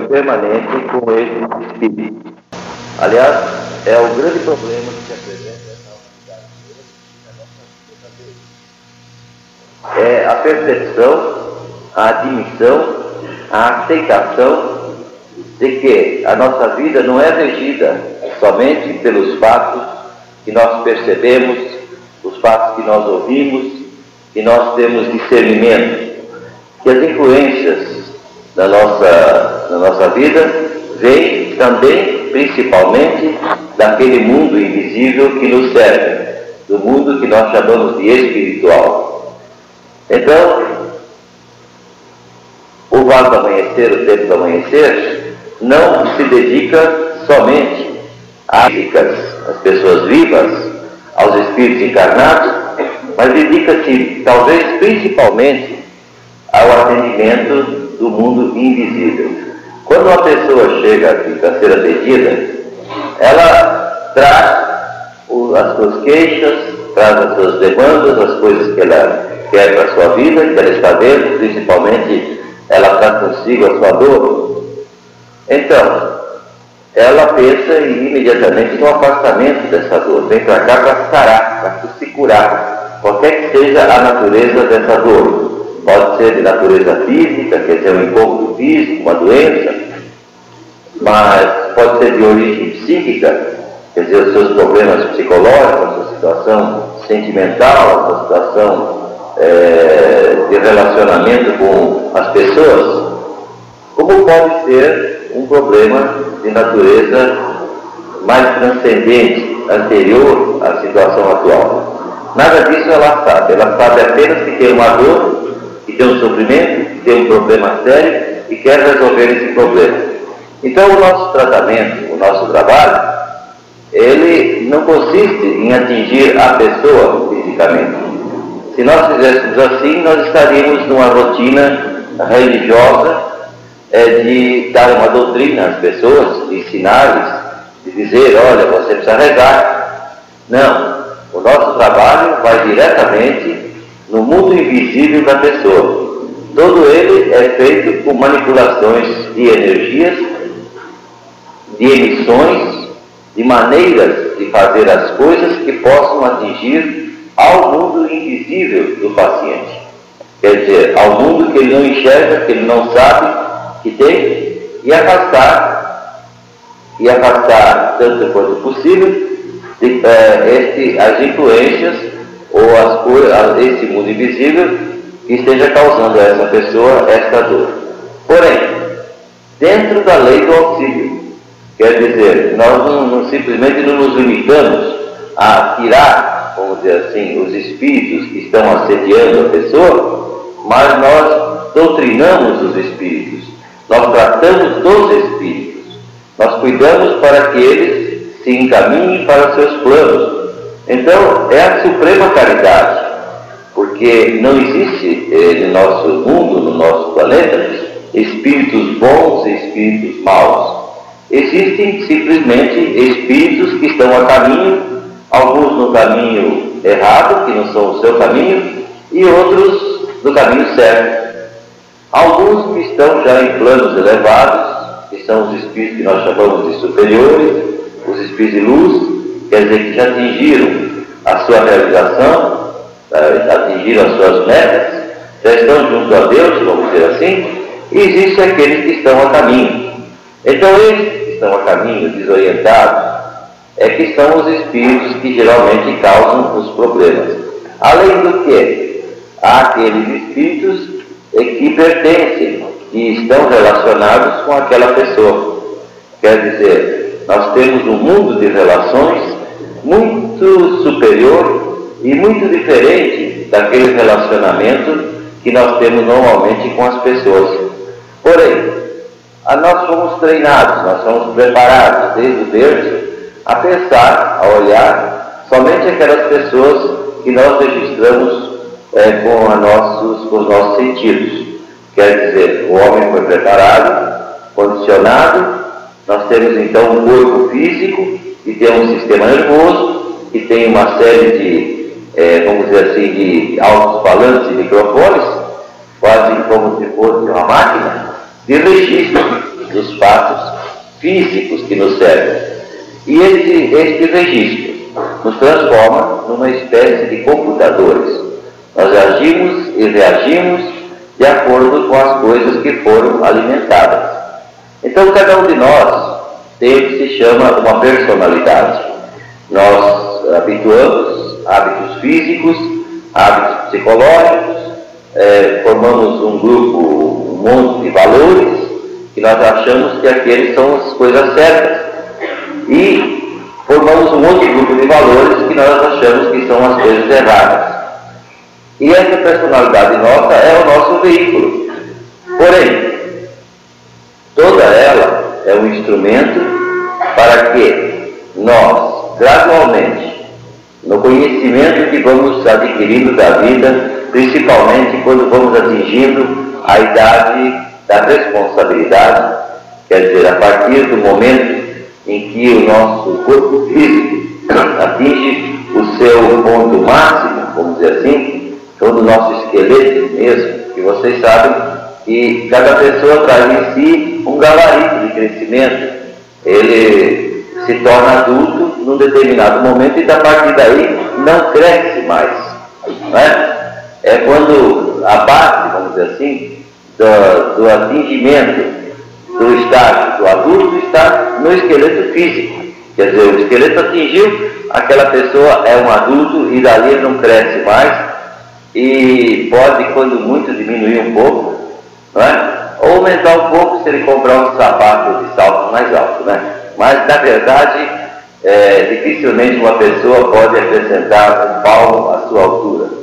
permanente com esse espírito. Aliás, é o grande problema que se apresenta nessa humanidade É a percepção, a admissão, a aceitação de que a nossa vida não é regida somente pelos fatos que nós percebemos, os fatos que nós ouvimos, que nós temos discernimento, que as influências da nossa, da nossa vida vêm também, principalmente, daquele mundo invisível que nos serve, do mundo que nós chamamos de espiritual. Então, o vale do amanhecer, o tempo do amanhecer, não se dedica somente às às pessoas vivas, aos espíritos encarnados, mas dedica-se talvez principalmente ao atendimento do mundo invisível. Quando uma pessoa chega aqui para ser atendida, ela traz as suas queixas, traz as suas demandas, as coisas que ela quer para a sua vida, que ela está vendo, principalmente ela traz consigo a sua dor. Então, ela pensa imediatamente no afastamento dessa dor. Vem para cá para sarar, para se curar, qualquer que seja a natureza dessa dor. Pode ser de natureza física, quer dizer, um incômodo físico, uma doença, mas pode ser de origem psíquica, quer dizer, os seus problemas psicológicos, a sua situação sentimental, a sua situação é, de relacionamento com as pessoas, como pode ser um problema de natureza mais transcendente, anterior à situação atual. Nada disso ela sabe, ela sabe apenas que tem uma dor que tem um sofrimento, que tem um problema sério e quer resolver esse problema. Então, o nosso tratamento, o nosso trabalho, ele não consiste em atingir a pessoa fisicamente. Se nós fizéssemos assim, nós estaríamos numa rotina religiosa é, de dar uma doutrina às pessoas, ensinar-lhes, de dizer, olha, você precisa rezar. Não, o nosso trabalho vai diretamente no mundo invisível da pessoa. Todo ele é feito por manipulações de energias, de emissões, de maneiras de fazer as coisas que possam atingir ao mundo invisível do paciente. Quer dizer, ao mundo que ele não enxerga, que ele não sabe que tem, e afastar, e afastar tanto quanto possível de, é, este, as influências ou as coisas, esse mundo invisível que esteja causando a essa pessoa esta dor. Porém, dentro da lei do auxílio, quer dizer, nós não, não, simplesmente não nos limitamos a tirar, vamos dizer assim, os espíritos que estão assediando a pessoa, mas nós doutrinamos os espíritos, nós tratamos dos espíritos, nós cuidamos para que eles se encaminhem para seus planos, então, é a suprema caridade, porque não existe eh, no nosso mundo, no nosso planeta, espíritos bons e espíritos maus. Existem simplesmente espíritos que estão a caminho, alguns no caminho errado, que não são o seu caminho, e outros no caminho certo. Alguns que estão já em planos elevados, que são os espíritos que nós chamamos de superiores, os espíritos de luz, quer dizer que já atingiram a sua realização, eh, atingiram as suas metas, já estão junto a Deus, vamos dizer assim, e existem aqueles que estão a caminho. Então, eles estão a caminho, desorientados, é que são os espíritos que geralmente causam os problemas. Além do que, há aqueles espíritos que pertencem, que estão relacionados com aquela pessoa. Quer dizer, nós temos um mundo de relações muito superior e muito diferente daquele relacionamento que nós temos normalmente com as pessoas. Porém, nós fomos treinados, nós fomos preparados desde o berço a pensar, a olhar somente aquelas pessoas que nós registramos é, com, nossos, com os nossos sentidos. Quer dizer, o homem foi preparado, condicionado, nós temos então um corpo físico que tem um sistema nervoso, que tem uma série de, é, vamos dizer assim, de altos-falantes e microfones, quase como se fosse uma máquina, de registro dos fatos físicos que nos servem. E esse, este registro nos transforma numa espécie de computadores. Nós agimos e reagimos de acordo com as coisas que foram alimentadas. Então, cada um de nós tem o que se chama uma personalidade. Nós habituamos hábitos físicos, hábitos psicológicos, é, formamos um grupo, monte de valores que nós achamos que aqueles são as coisas certas. E formamos um outro grupo de valores que nós achamos que são as coisas erradas. E essa personalidade nossa é o nosso veículo. Porém, toda ela é um instrumento para que nós, gradualmente, no conhecimento que vamos adquirindo da vida, principalmente quando vamos atingindo a idade da responsabilidade, quer dizer, a partir do momento em que o nosso corpo físico atinge o seu ponto máximo, vamos dizer assim, todo o nosso esqueleto mesmo, que vocês sabem que cada pessoa traz em si um gabarito de crescimento. Ele se torna adulto num determinado momento e da partir daí não cresce mais. Não é? é quando a base, vamos dizer assim, do, do atingimento do estágio do adulto está no esqueleto físico. Quer dizer, o esqueleto atingiu, aquela pessoa é um adulto e dali não cresce mais e pode, quando muito, diminuir um pouco, não é? ou aumentar um pouco se ele comprar um sapato de salto mais alto. Né? Mas, na verdade, é, dificilmente uma pessoa pode acrescentar um palmo à sua altura.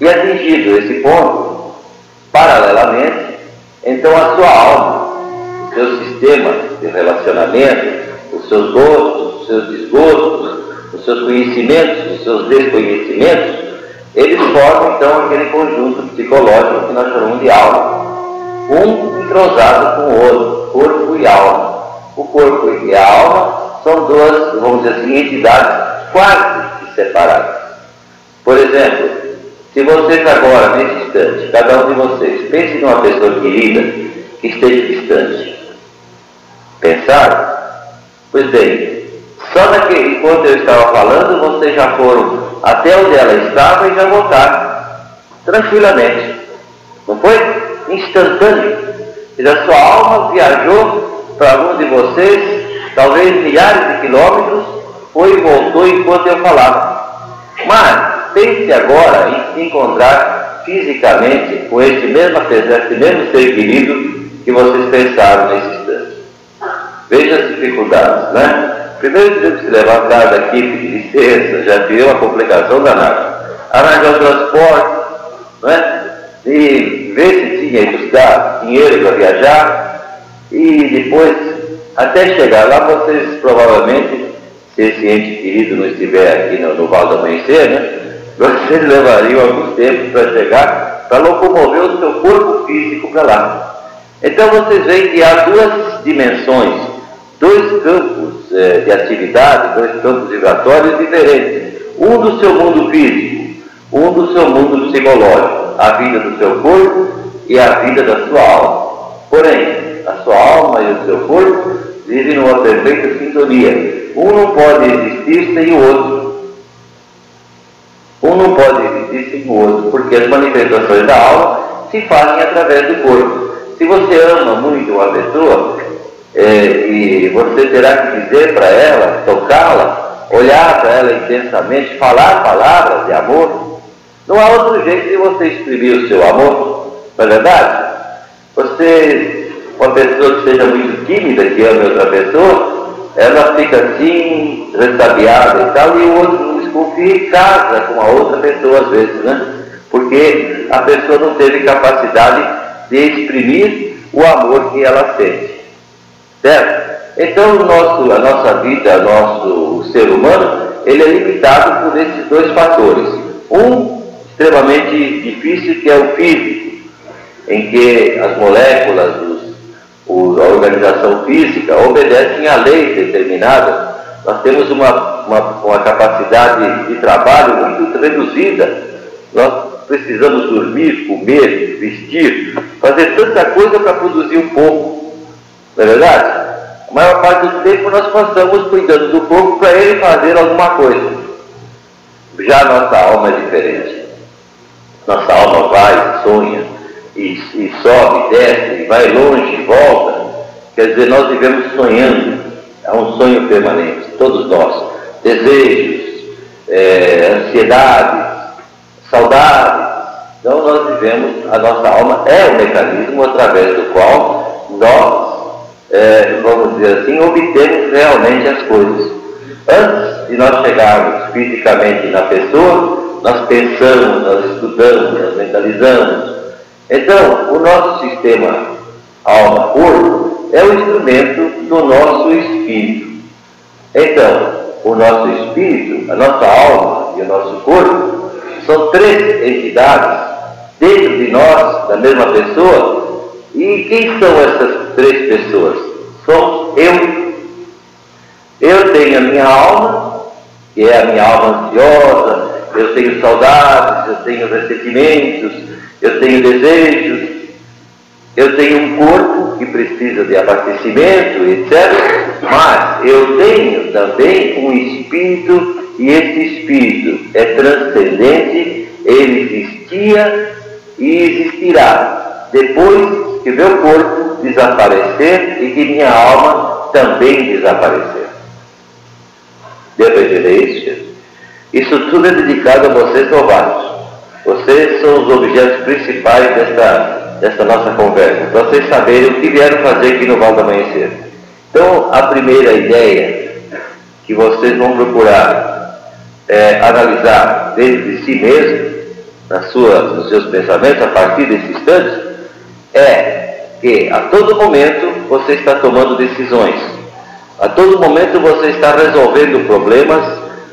E atingido esse ponto, Paralelamente, então a sua alma, o seu sistema de relacionamento, os seus gostos, os seus desgostos, os seus conhecimentos, os seus desconhecimentos, eles formam então aquele conjunto psicológico que nós chamamos de alma. Um entrosado com o outro, corpo e alma. O corpo e a alma são duas, vamos dizer assim, entidades quase separadas. Por exemplo, se vocês agora, nesse instante, cada um de vocês, pense numa pessoa querida que esteja distante. Pensaram? Pois bem, só naquele, enquanto eu estava falando, vocês já foram até onde ela estava e já voltaram. Tranquilamente. Não foi? Instantâneo. E a sua alma viajou para algum de vocês, talvez milhares de quilômetros, foi e voltou enquanto eu falava. Mas, pense agora em se encontrar fisicamente com este mesmo, este mesmo ser querido que vocês pensaram nesse instante. Veja as dificuldades, né? Primeiro teve que se levantar daqui, pedir licença, já tive uma complicação danada. Arranjar o transporte, né? E ver se tinha que buscar dinheiro para viajar. E depois, até chegar lá, vocês provavelmente, se esse ente querido não estiver aqui no, no Val do Amanhecer, né? Vocês levariam algum tempo para chegar, para locomover o seu corpo físico para lá. Então vocês veem que há duas dimensões, dois campos é, de atividade, dois campos vibratórios diferentes. Um do seu mundo físico, um do seu mundo psicológico, a vida do seu corpo e a vida da sua alma. Porém, a sua alma e o seu corpo vivem numa perfeita sintonia. Um não pode existir sem o outro. Um não pode existir sem o outro, porque as manifestações da alma se fazem através do corpo. Se você ama muito uma pessoa, é, e você terá que dizer para ela, tocá-la, olhar para ela intensamente, falar palavras de amor, não há outro jeito de você exprimir o seu amor, não é verdade? Você, uma pessoa que seja muito tímida, que ama outra pessoa, ela fica assim, ressabiada e tal, e o outro desconfia e casa com a outra pessoa às vezes, né? Porque a pessoa não teve capacidade de exprimir o amor que ela sente. Certo? Então nosso, a nossa vida, o nosso ser humano, ele é limitado por esses dois fatores. Um extremamente difícil que é o físico, em que as moléculas, a organização física obedecem a leis determinadas nós temos uma, uma, uma capacidade de trabalho muito reduzida. Nós precisamos dormir, comer, vestir, fazer tanta coisa para produzir um pouco. Não é verdade? A maior parte do tempo nós passamos cuidando do corpo para ele fazer alguma coisa. Já nossa alma é diferente. Nossa alma vai, sonha, e, e sobe, desce, vai longe, volta. Quer dizer, nós vivemos sonhando. É um sonho permanente, todos nós. Desejos, é, ansiedades, saudades. Então nós vivemos, a nossa alma é o mecanismo através do qual nós, é, vamos dizer assim, obtemos realmente as coisas. Antes de nós chegarmos fisicamente na pessoa, nós pensamos, nós estudamos, nós mentalizamos. Então, o nosso sistema alma-corpo é o instrumento do nosso espírito. Então, o nosso espírito, a nossa alma e o nosso corpo são três entidades dentro de nós, da mesma pessoa. E quem são essas três pessoas? Somos eu. Eu tenho a minha alma, que é a minha alma ansiosa, eu tenho saudades, eu tenho ressentimentos, eu tenho desejos, eu tenho um corpo que precisa de abastecimento, etc. Mas eu tenho também um espírito, e esse espírito é transcendente, ele existia e existirá depois que meu corpo desaparecer e que minha alma também desaparecer. Deu para entender isso? Isso tudo é dedicado a vocês novatos. Vocês são os objetos principais desta, desta nossa conversa, para vocês saberem o que vieram fazer aqui no Val do Amanhecer. Então, a primeira ideia que vocês vão procurar é, analisar dentro de si mesmo, na sua, nos seus pensamentos, a partir desse instante, é que a todo momento você está tomando decisões. A todo momento você está resolvendo problemas,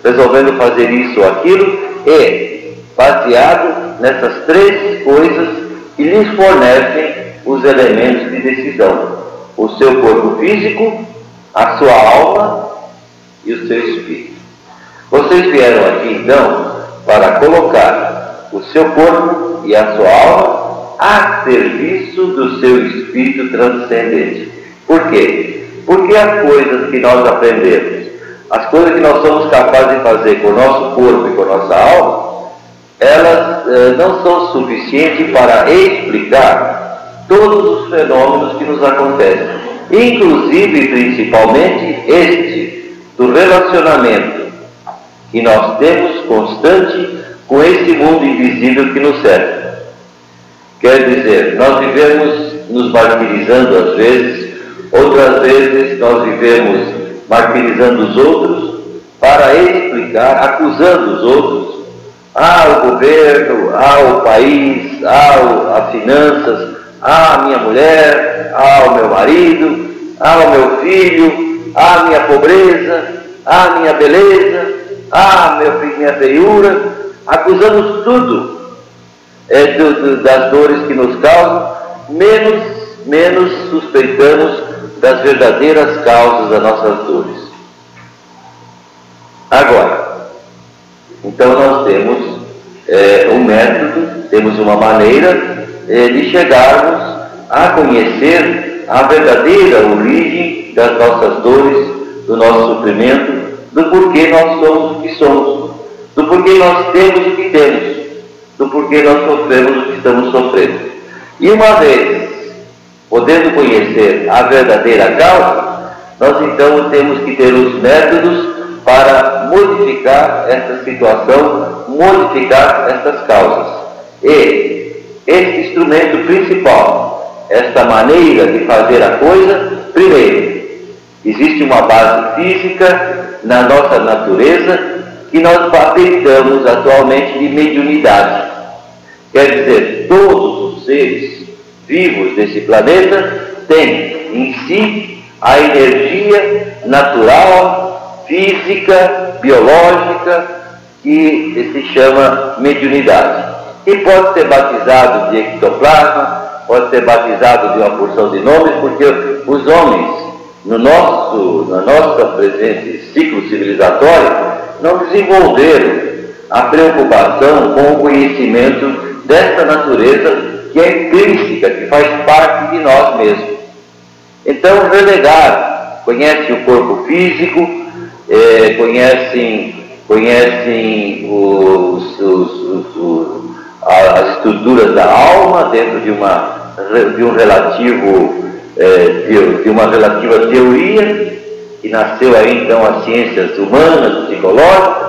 resolvendo fazer isso ou aquilo, e baseado nessas três coisas que lhes fornecem os elementos de decisão: o seu corpo físico, a sua alma e o seu espírito. Vocês vieram aqui então para colocar o seu corpo e a sua alma a serviço do seu espírito transcendente. Por quê? Porque as coisas que nós aprendemos, as coisas que nós somos capazes de fazer com o nosso corpo e com a nossa alma, elas eh, não são suficientes para explicar todos os fenômenos que nos acontecem, inclusive e principalmente este do relacionamento que nós temos constante com esse mundo invisível que nos serve. Quer dizer, nós vivemos nos martirizando às vezes, outras vezes nós vivemos martirizando os outros para explicar, acusando os outros ao governo, ao país, ao, a finanças, à minha mulher, ao meu marido, ao meu filho, à minha pobreza, à minha beleza, à minha feiura, acusamos tudo é, do, do, das dores que nos causam, menos, menos suspeitamos das verdadeiras causas das nossas dores. Agora, então nós temos é, um método, temos uma maneira é, de chegarmos a conhecer a verdadeira origem das nossas dores, do nosso sofrimento, do porquê nós somos o que somos, do porquê nós temos o que temos, do porquê nós sofremos o que estamos sofrendo. E uma vez podendo conhecer a verdadeira causa, nós então temos que ter os métodos para modificar essa situação, modificar essas causas. E esse instrumento principal, esta maneira de fazer a coisa, primeiro, existe uma base física na nossa natureza que nós patentamos atualmente de mediunidade. Quer dizer, todos os seres vivos desse planeta têm em si a energia natural física, biológica, que se chama mediunidade. E pode ser batizado de ectoplasma, pode ser batizado de uma porção de nomes, porque os homens, no nosso, na nossa presente ciclo civilizatório, não desenvolveram a preocupação com o conhecimento dessa natureza que é intrínseca, que faz parte de nós mesmos. estão relegados, conhecem o corpo físico, é, conhecem, conhecem os, os, os, as estruturas da alma dentro de, uma, de um relativo, é, de, de uma relativa teoria, que nasceu aí então as ciências humanas, psicológicas,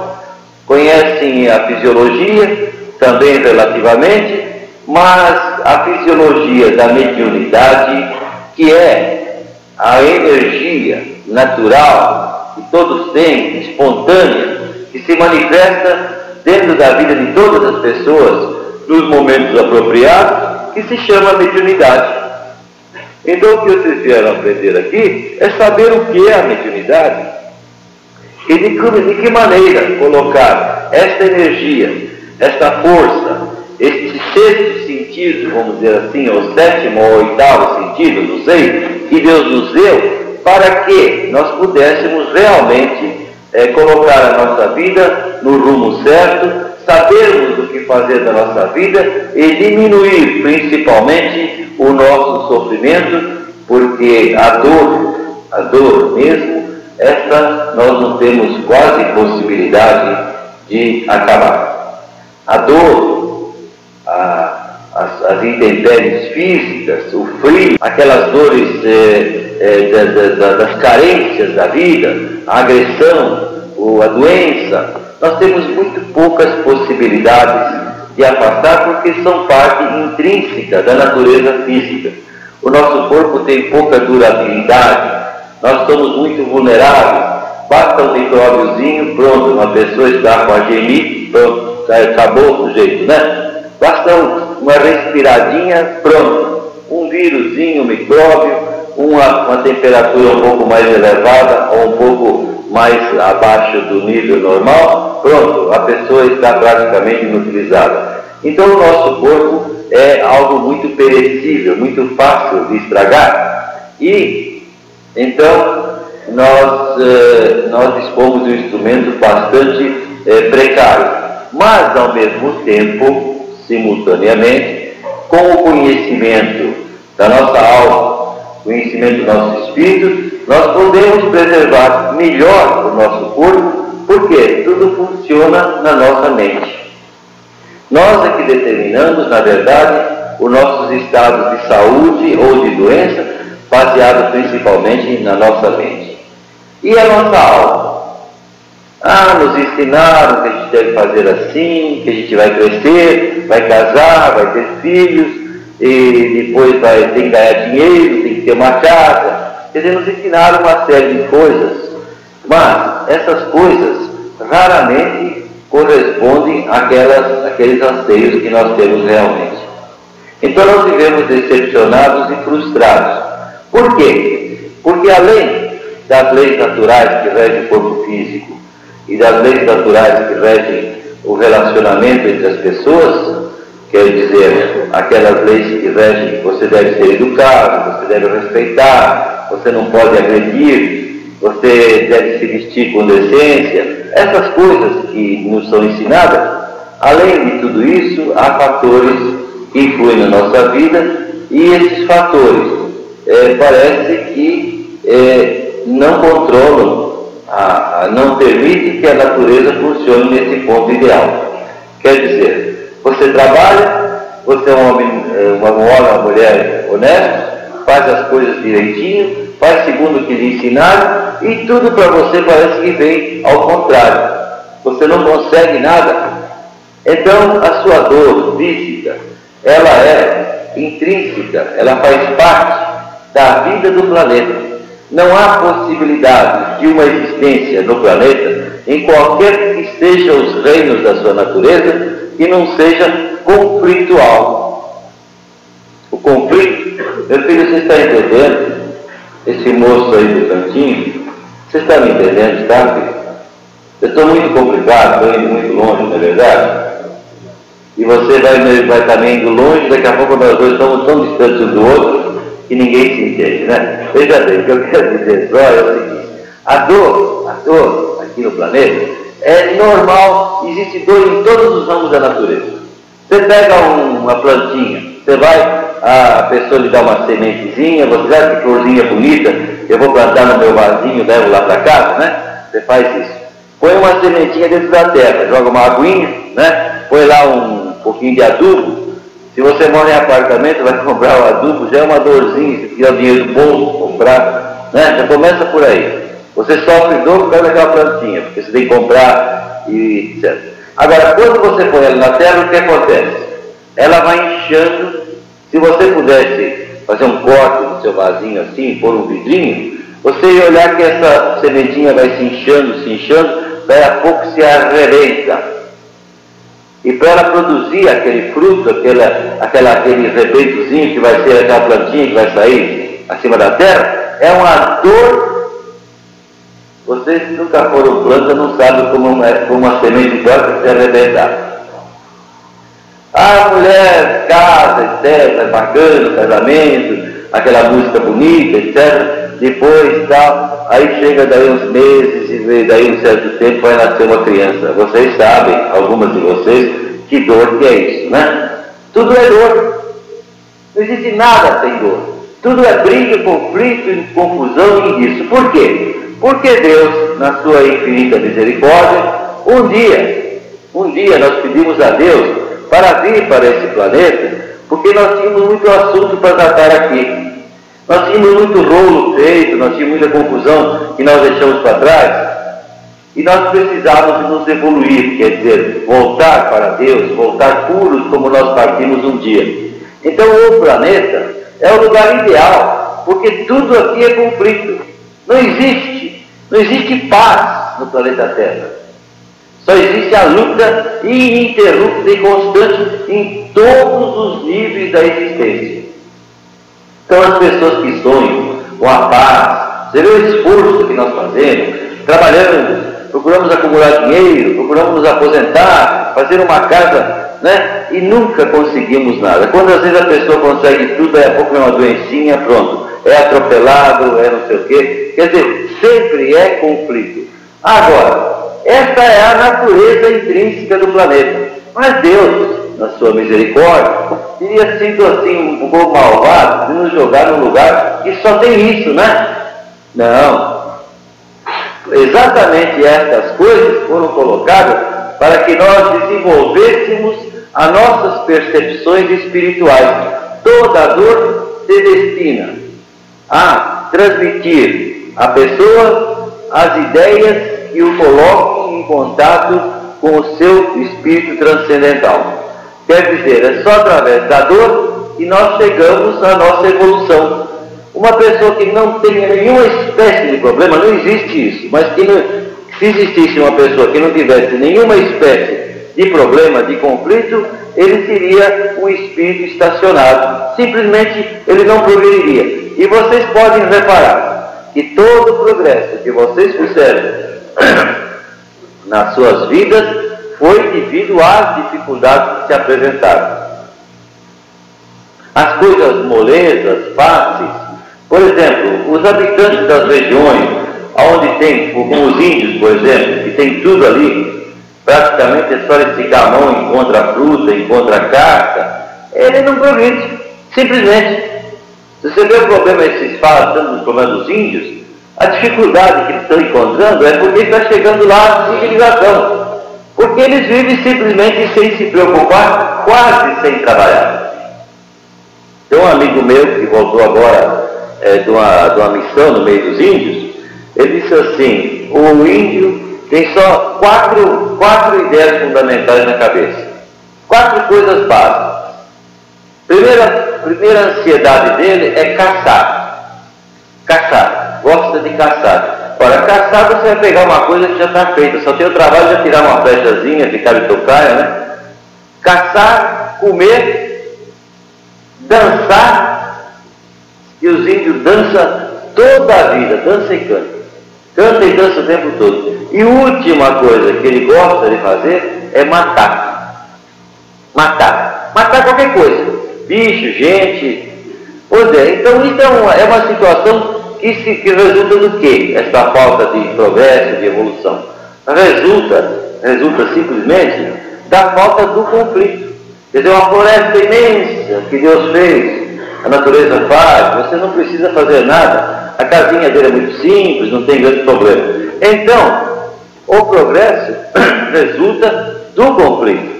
conhecem a fisiologia, também relativamente, mas a fisiologia da mediunidade, que é a energia natural que todos têm, espontânea, que se manifesta dentro da vida de todas as pessoas nos momentos apropriados, que se chama mediunidade. Então, o que vocês vieram aprender aqui é saber o que é a mediunidade e de que, de que maneira colocar esta energia, esta força, este sexto sentido, vamos dizer assim, ou sétimo ou oitavo sentido, não sei, que Deus nos deu, para que nós pudéssemos realmente é, colocar a nossa vida no rumo certo, sabermos o que fazer da nossa vida e diminuir principalmente o nosso sofrimento, porque a dor, a dor mesmo, essa nós não temos quase possibilidade de acabar. A dor, a, as, as intempéries físicas, o frio, aquelas dores é, é, da, da, das carências da vida, a agressão, a doença, nós temos muito poucas possibilidades de afastar porque são parte intrínseca da natureza física. O nosso corpo tem pouca durabilidade, nós somos muito vulneráveis. Basta um micróbiozinho, pronto, uma pessoa está com a genite, pronto, acabou o jeito, né? Basta uma respiradinha, pronto. Um vírusinho, um micróbio, uma, uma temperatura um pouco mais elevada ou um pouco mais abaixo do nível normal, pronto, a pessoa está praticamente inutilizada. Então o nosso corpo é algo muito perecível, muito fácil de estragar. E então, nós, eh, nós dispomos de um instrumento bastante eh, precário, mas ao mesmo tempo, simultaneamente, com o conhecimento da nossa alma, conhecimento do nosso espírito, nós podemos preservar melhor o nosso corpo, porque tudo funciona na nossa mente. Nós é que determinamos, na verdade, os nossos estados de saúde ou de doença baseado principalmente na nossa mente. E a nossa alma? Ah, nos ensinaram que a gente deve fazer assim, que a gente vai crescer, vai casar, vai ter filhos, e depois vai ter que ganhar dinheiro, tem que ter uma casa. Quer nos ensinaram uma série de coisas, mas essas coisas raramente correspondem àquelas, àqueles anseios que nós temos realmente. Então nós vivemos decepcionados e frustrados. Por quê? Porque além das leis naturais que regem o corpo físico e das leis naturais que regem o relacionamento entre as pessoas, quer dizer, aquelas leis que regem você deve ser educado, você deve respeitar, você não pode agredir, você deve se vestir com decência, essas coisas que nos são ensinadas, além de tudo isso, há fatores que influem na nossa vida e esses fatores é, parece que é, não controlam, a, a, não permite que a natureza funcione nesse ponto ideal. Quer dizer, você trabalha, você é um homem, é, uma, um uma mulher honesto, faz as coisas direitinho, faz segundo o que lhe ensinaram e tudo para você parece que vem ao contrário. Você não consegue nada. Então a sua dor física, ela é intrínseca, ela faz parte da vida do planeta. Não há possibilidade de uma existência no planeta, em qualquer que sejam os reinos da sua natureza, que não seja conflitual. O conflito, meu filho, você está entendendo? Esse moço aí do cantinho, você está me entendendo, filho? Eu estou muito complicado, estou indo muito longe, não é verdade? E você vai, vai também indo longe, daqui a pouco nós dois estamos tão distantes um do outro que ninguém se entende, né? Veja bem, o que eu quero dizer só é o seguinte, a dor, a dor aqui no planeta é normal, existe dor em todos os ramos da natureza. Você pega um, uma plantinha, você vai a pessoa lhe dá uma sementezinha, você sabe que florzinha bonita, eu vou plantar no meu vasinho, levo lá para casa, né? Você faz isso. Põe uma sementinha dentro da terra, joga uma aguinha, né? Põe lá um pouquinho de adubo. Se você mora em apartamento, vai comprar o adubo, já é uma dorzinha, se tiver o dinheiro do bolso, comprar, né? Já começa por aí. Você sofre dor por causa daquela plantinha, porque você tem que comprar e etc. Agora, quando você põe ela na terra, o que acontece? Ela vai inchando se você pudesse fazer um corte no seu vasinho assim, pôr um vidrinho, você ia olhar que essa sementinha vai se inchando, se inchando, daí a pouco se arrebenta. E para ela produzir aquele fruto, aquela, aquela, aquele rebentozinho que vai ser aquela plantinha que vai sair acima da terra, é uma dor. Vocês que nunca foram planta não sabem como uma, como uma semente pode se arrebentar. A mulher casa, etc., é bacana, casamento, aquela música bonita, etc. Depois tal, aí chega daí uns meses e daí um certo tempo vai nascer uma criança. Vocês sabem, algumas de vocês, que dor que é isso, né? Tudo é dor. Não existe nada sem dor. Tudo é briga, conflito, confusão e isso. Por quê? Porque Deus, na sua infinita misericórdia, um dia, um dia nós pedimos a Deus para vir para esse planeta, porque nós tínhamos muito assunto para tratar aqui. Nós tínhamos muito rolo feito, nós tínhamos muita confusão que nós deixamos para trás. E nós precisávamos nos evoluir, quer dizer, voltar para Deus, voltar puros como nós partimos um dia. Então o planeta é o lugar ideal, porque tudo aqui é conflito. Não existe, não existe paz no planeta Terra. Só existe a luta ininterrupta e constante em todos os níveis da existência. Então, as pessoas que sonham com a paz, você o esforço que nós fazemos, trabalhamos, procuramos acumular dinheiro, procuramos nos aposentar, fazer uma casa, né? E nunca conseguimos nada. Quando às vezes a pessoa consegue tudo, é a pouco é uma doencinha, pronto, é atropelado, é não sei o quê. Quer dizer, sempre é conflito. Agora, esta é a natureza intrínseca do planeta. Mas Deus, na sua misericórdia, teria sido assim um pouco malvado de nos jogar num lugar que só tem isso, né? Não. Exatamente estas coisas foram colocadas para que nós desenvolvêssemos as nossas percepções espirituais. Toda dor se destina a transmitir à pessoa as ideias e o coloquem em contato com o seu espírito transcendental. Quer dizer, é só através da dor que nós chegamos à nossa evolução. Uma pessoa que não tenha nenhuma espécie de problema, não existe isso, mas que não, se existisse uma pessoa que não tivesse nenhuma espécie de problema, de conflito, ele seria um espírito estacionado. Simplesmente ele não progrediria. E vocês podem reparar que todo o progresso que vocês fizeram nas suas vidas foi devido às dificuldades que se apresentaram. As coisas molezas, fáceis, por exemplo, os habitantes das regiões onde tem, como os índios, por exemplo, que tem tudo ali, praticamente é só esticar a mão, encontra a fruta, encontra a carta, ele não progride, simplesmente. Se você vê o problema, esses falam tanto dos problemas dos índios, a dificuldade que eles estão encontrando é porque está chegando lá a civilização. Porque eles vivem simplesmente sem se preocupar, quase sem trabalhar. Tem um amigo meu que voltou agora é, de, uma, de uma missão no meio dos índios, ele disse assim, o índio tem só quatro, quatro ideias fundamentais na cabeça. Quatro coisas básicas. Primeira, primeira ansiedade dele é caçar. Caçar gosta de caçar. Ora, caçar você vai pegar uma coisa que já está feita, só tem o trabalho de tirar uma flechazinha, ficar de tocaia, né? Caçar, comer, dançar, e os índios dançam toda a vida, dança e canta. Canta e dança o tempo todo. E a última coisa que ele gosta de fazer é matar. Matar. Matar qualquer coisa. Bicho, gente. Pois é, então isso é uma, é situação que, se, que resulta do quê? Essa falta de progresso, de evolução. Resulta, resulta simplesmente da falta do conflito. Quer dizer, uma floresta imensa que Deus fez, a natureza faz, você não precisa fazer nada. A casinha dele é muito simples, não tem grande problema. Então, o progresso resulta do conflito.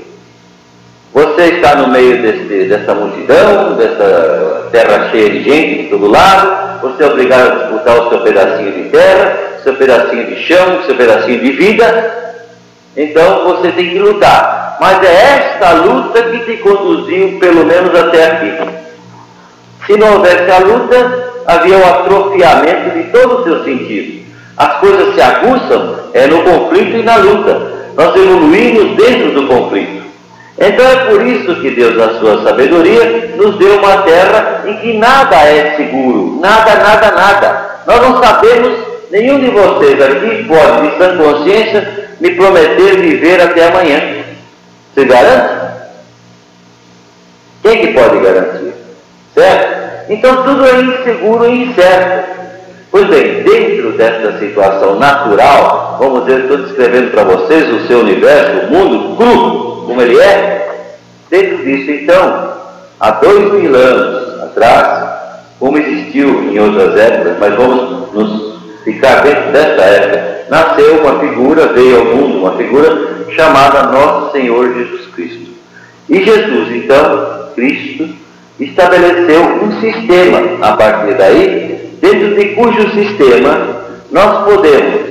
Você está no meio desse, dessa multidão, dessa terra cheia de gente de todo lado, você é obrigado a disputar o seu pedacinho de terra, seu pedacinho de chão, seu pedacinho de vida. Então você tem que lutar. Mas é esta luta que te conduziu pelo menos até aqui. Se não houvesse a luta, havia o atrofiamento de todo o seu sentido. As coisas se aguçam é no conflito e na luta. Nós evoluímos dentro do conflito. Então é por isso que Deus, na sua sabedoria, nos deu uma terra em que nada é seguro, nada, nada, nada. Nós não sabemos, nenhum de vocês aqui pode, de sã consciência, me prometer viver até amanhã. Você garante? Quem que pode garantir? Certo? Então tudo é inseguro e incerto. Pois bem, dentro dessa situação natural, vamos dizer, estou descrevendo para vocês o seu universo, o mundo cru, como ele é, dentro disso, então, há dois mil anos atrás, como existiu em outras épocas, mas vamos nos ficar dentro dessa época, nasceu uma figura, veio ao mundo uma figura chamada Nosso Senhor Jesus Cristo. E Jesus, então, Cristo, estabeleceu um sistema a partir daí, dentro de cujo sistema nós podemos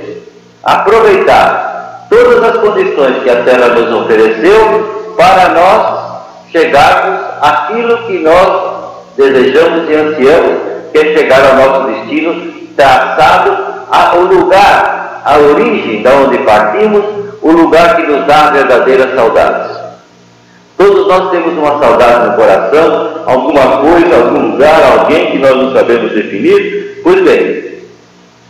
aproveitar todas as condições que a terra nos ofereceu para nós chegarmos àquilo que nós desejamos e ansiamos, que é chegar ao nosso destino traçado ao lugar, a origem da onde partimos, o lugar que nos dá verdadeiras saudades. Todos nós temos uma saudade no coração, alguma coisa, algum lugar, alguém que nós não sabemos definir. Pois bem,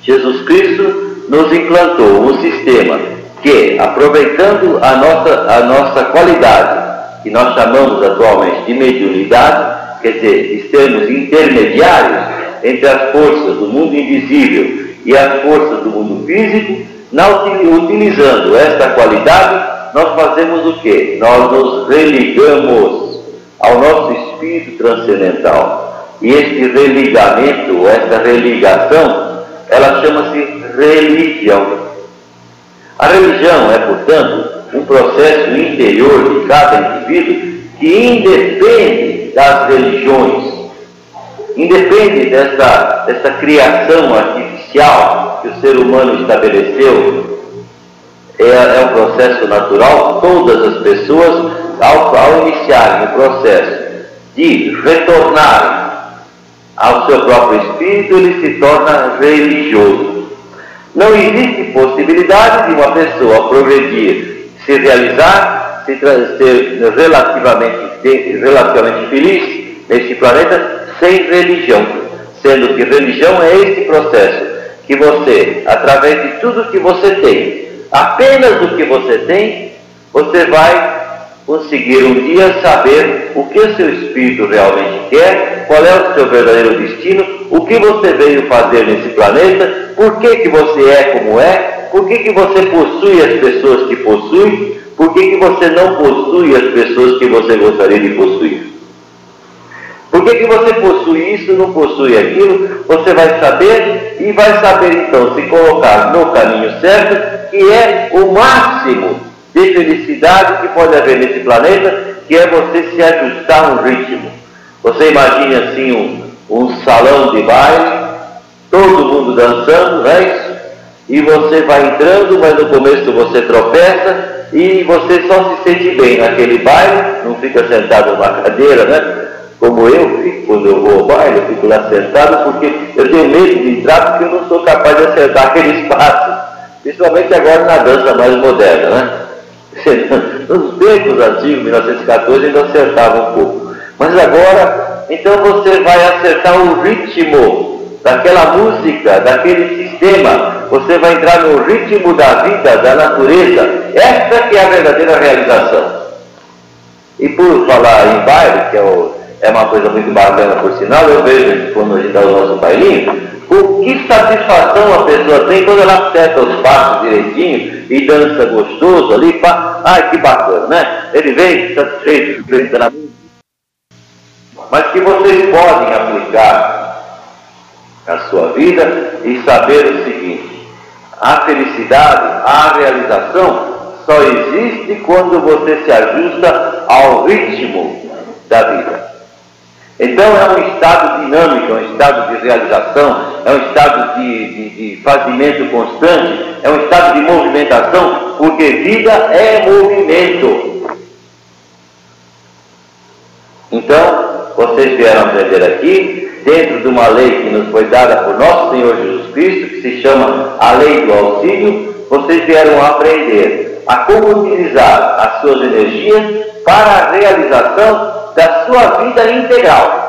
Jesus Cristo nos implantou um sistema que, aproveitando a nossa, a nossa qualidade, que nós chamamos atualmente de mediunidade, quer dizer, sermos intermediários entre as forças do mundo invisível e as forças do mundo físico, na, utilizando esta qualidade, nós fazemos o que? Nós nos religamos ao nosso espírito transcendental. E este religamento, esta religação, ela chama-se religião. A religião é, portanto, um processo interior de cada indivíduo que independe das religiões, independe dessa, dessa criação artificial que o ser humano estabeleceu. É, é um processo natural, todas as pessoas, ao, ao iniciarem o processo de retornar ao seu próprio espírito, ele se torna religioso. Não existe possibilidade de uma pessoa progredir, se realizar, se ser relativamente, relativamente feliz neste planeta sem religião. Sendo que religião é esse processo que você, através de tudo que você tem, apenas o que você tem, você vai conseguir um dia saber o que o seu espírito realmente quer, qual é o seu verdadeiro destino, o que você veio fazer nesse planeta, por que, que você é como é, por que, que você possui as pessoas que possui, por que, que você não possui as pessoas que você gostaria de possuir. Por que, que você possui isso, não possui aquilo? Você vai saber e vai saber então se colocar no caminho certo, que é o máximo de felicidade que pode haver nesse planeta, que é você se ajustar a um ritmo. Você imagine assim um, um salão de baile, todo mundo dançando, não é isso? E você vai entrando, mas no começo você tropeça e você só se sente bem naquele baile, não fica sentado numa cadeira, né? Como eu fico quando eu vou ao baile, eu fico lá sentado porque eu tenho medo de entrar porque eu não sou capaz de acertar aquele espaço. Principalmente agora na dança mais moderna, né? Nos tempos antigos, 1914, ainda acertava um pouco. Mas agora, então você vai acertar o ritmo daquela música, daquele sistema. Você vai entrar no ritmo da vida, da natureza. Essa que é a verdadeira realização. E por falar em baile, que é, o, é uma coisa muito bacana por sinal, eu vejo quando a gente dá o nosso bailinho, o que satisfação a pessoa tem quando ela acerta os passos direitinho e dança gostoso ali, pá. ai que bacana, né? Ele vem satisfeito, na mas que vocês podem aplicar na sua vida e saber o seguinte: a felicidade, a realização só existe quando você se ajusta ao ritmo da vida. Então é um estado dinâmico, é um estado de realização, é um estado de, de, de fazimento constante, é um estado de movimentação, porque vida é movimento. Então, vocês vieram aprender aqui, dentro de uma lei que nos foi dada por nosso Senhor Jesus Cristo, que se chama a lei do auxílio, vocês vieram aprender a como utilizar as suas energias para a realização da sua vida integral.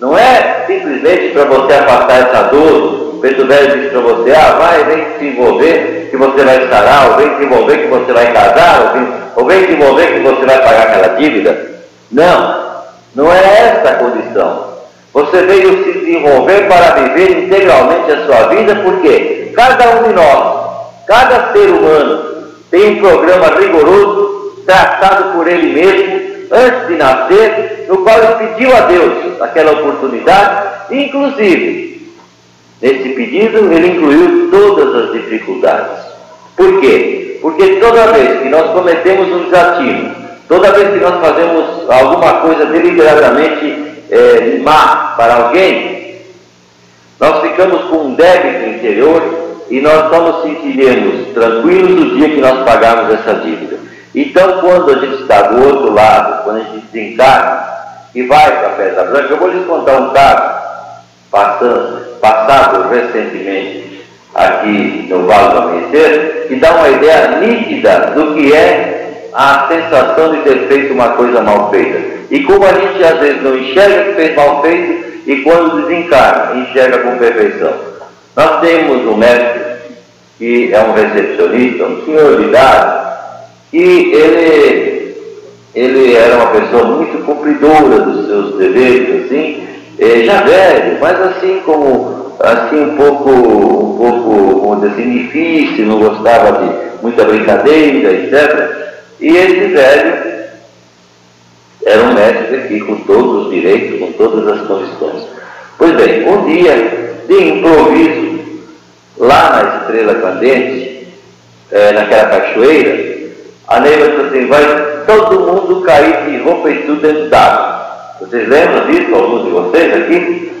Não é simplesmente para você afastar essa dor. O Pedro Velho disse para você, ah, vai, vem se envolver que você vai sarar, ou vem se envolver que você vai casar, ou vem, ou vem se envolver que você vai pagar aquela dívida. Não, não é essa a condição. Você veio se desenvolver para viver integralmente a sua vida, porque cada um de nós, cada ser humano, tem um programa rigoroso, traçado por ele mesmo, antes de nascer, no qual ele pediu a Deus aquela oportunidade, inclusive, nesse pedido ele incluiu todas as dificuldades. Por quê? Porque toda vez que nós cometemos um desatino, toda vez que nós fazemos alguma coisa deliberadamente é, má para alguém, nós ficamos com um débito interior e nós só nos sentiremos tranquilos no dia que nós pagarmos essa dívida. Então, quando a gente está do outro lado, quando a gente desencarna e vai para a Pedra Branca, eu vou lhes contar um caso passando, passado recentemente aqui no Vale do Amanhecer, que dá uma ideia nítida do que é a sensação de ter feito uma coisa mal feita. E como a gente às vezes não enxerga que fez mal feito, e quando desencarna, enxerga com perfeição. Nós temos um mestre que é um recepcionista, um senhor de idade, e ele, ele era uma pessoa muito cumpridora dos seus deveres, assim, eh, já velho, mas assim como assim um pouco, um pouco, vamos dizer assim, difícil, não gostava de muita brincadeira, etc. E esse velho era um mestre aqui com todos os direitos, com todas as condições. Pois bem, um dia, de improviso, lá na Estrela Candente, é, naquela cachoeira, a Neiva disse assim, vai todo mundo cair de roupa e tudo dentro d'água. Vocês lembram disso, alguns de vocês aqui?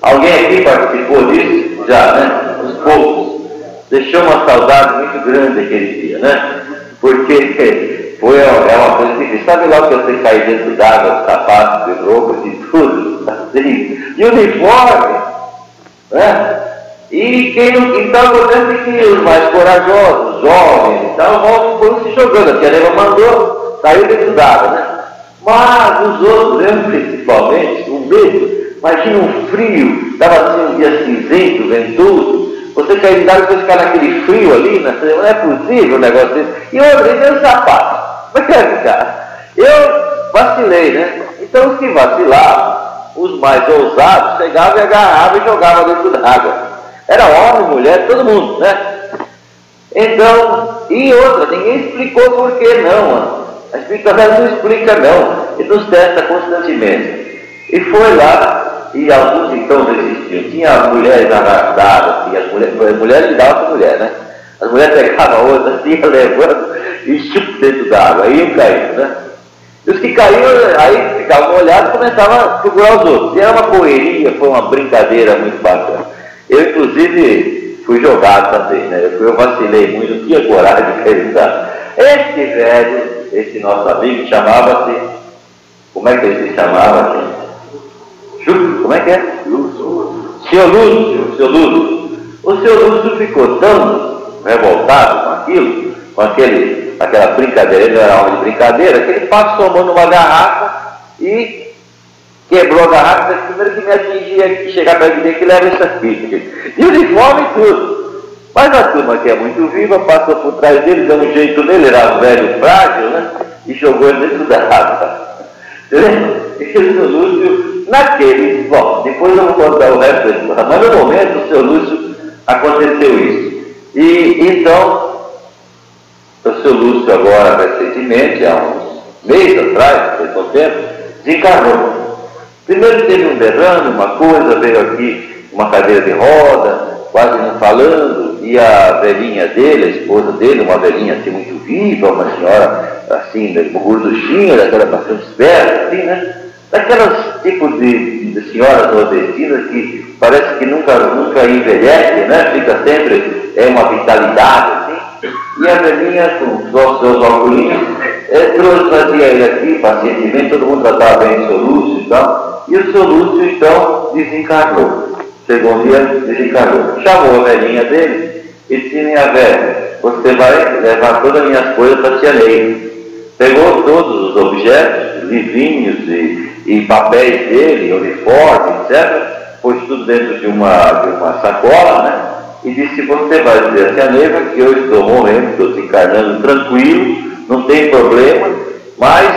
Alguém aqui participou disso? Já, né? Os poucos. Deixou uma saudade muito grande aquele dia, né? Porque foi é uma coisa difícil. Sabe lá que você cair dentro d'água, sapatos, de roupas e tudo? Assim, e uniforme, né? E quem então acontece que os mais corajosos, os jovens e tal, vão, vão se jogando. A tia mandou, saiu d'água, né? Mas os outros, eu principalmente, o medo, imagina um frio, estava assim um dia cinzento, ventoso, você d'água e depois ficar naquele frio ali, né? não é possível um negócio desse. E outro, e meu sapato, como ficar? Eu vacilei, né? Então os que vacilavam, os mais ousados, chegavam e agarravam e jogavam dentro d'água. Era homem, mulher, todo mundo, né? Então, e outra, ninguém explicou por que não. Mano. A explicação não explica não. Ele nos testa constantemente. E foi lá, e alguns então resistiam. Tinha mulheres arrastadas, e as mulheres, mulheres lidavam com mulher, né? As mulheres pegavam outra assim, levando e chup dentro da água, iam caindo, né? E os que caíam, aí ficavam olhados e começavam a procurar os outros. E era uma correria, foi uma brincadeira muito bacana. Eu, inclusive, fui jogado também, né? Eu, vacilei muito, não tinha coragem de acreditar. Esse velho, esse nosso amigo, chamava-se. Como é que ele se chamava? Júlio, como é que é? Seu Lúcio, seu Lúcio. O seu Lúcio ficou tão revoltado com aquilo, com aquele, aquela brincadeira, ele era de brincadeira, que ele passou a mão numa garrafa e quebrou a garrafa, mas primeiro que me atingia, que chegar de mim, que leva essa ficha. E uniforme e tudo. Mas a turma que é muito viva passou por trás dele, deu um jeito nele, era velho frágil, né? E jogou ele dentro da. Entendeu? E seu Lúcio, naquele, bom, depois eu vou contar o resto da história, mas no momento o seu Lúcio aconteceu isso. E então, o seu Lúcio agora recentemente, há uns meses atrás, foi pouco tempo, desencarnou. Primeiro teve um derrame, uma coisa, veio aqui uma cadeira de roda, quase não falando, e a velhinha dele, a esposa dele, uma velhinha assim muito viva, uma senhora assim, gorduchinha, daquela bastante esperta, assim, né? Daquelas tipos de, de senhoras nordestinas que parece que nunca, nunca envelhece, né? Fica sempre, é uma vitalidade, assim. E a velhinha, com os seus óculos, é, trouxe, trazia ele aqui pacientemente, todo mundo tratava bem o seu Lúcio e tal. E o seu Lúcio, então, desencarnou. Chegou um dia, desencarnou. Chamou a velhinha dele e disse, minha velha, você vai levar todas as minhas coisas para a tia Neide. Pegou todos os objetos, livrinhos e, e papéis dele, uniforme, etc., pôs tudo dentro de uma, de uma sacola, né? E disse, você vai dizer a tia Neiva que eu estou morrendo, estou desencarnando tranquilo, não tem problema, mas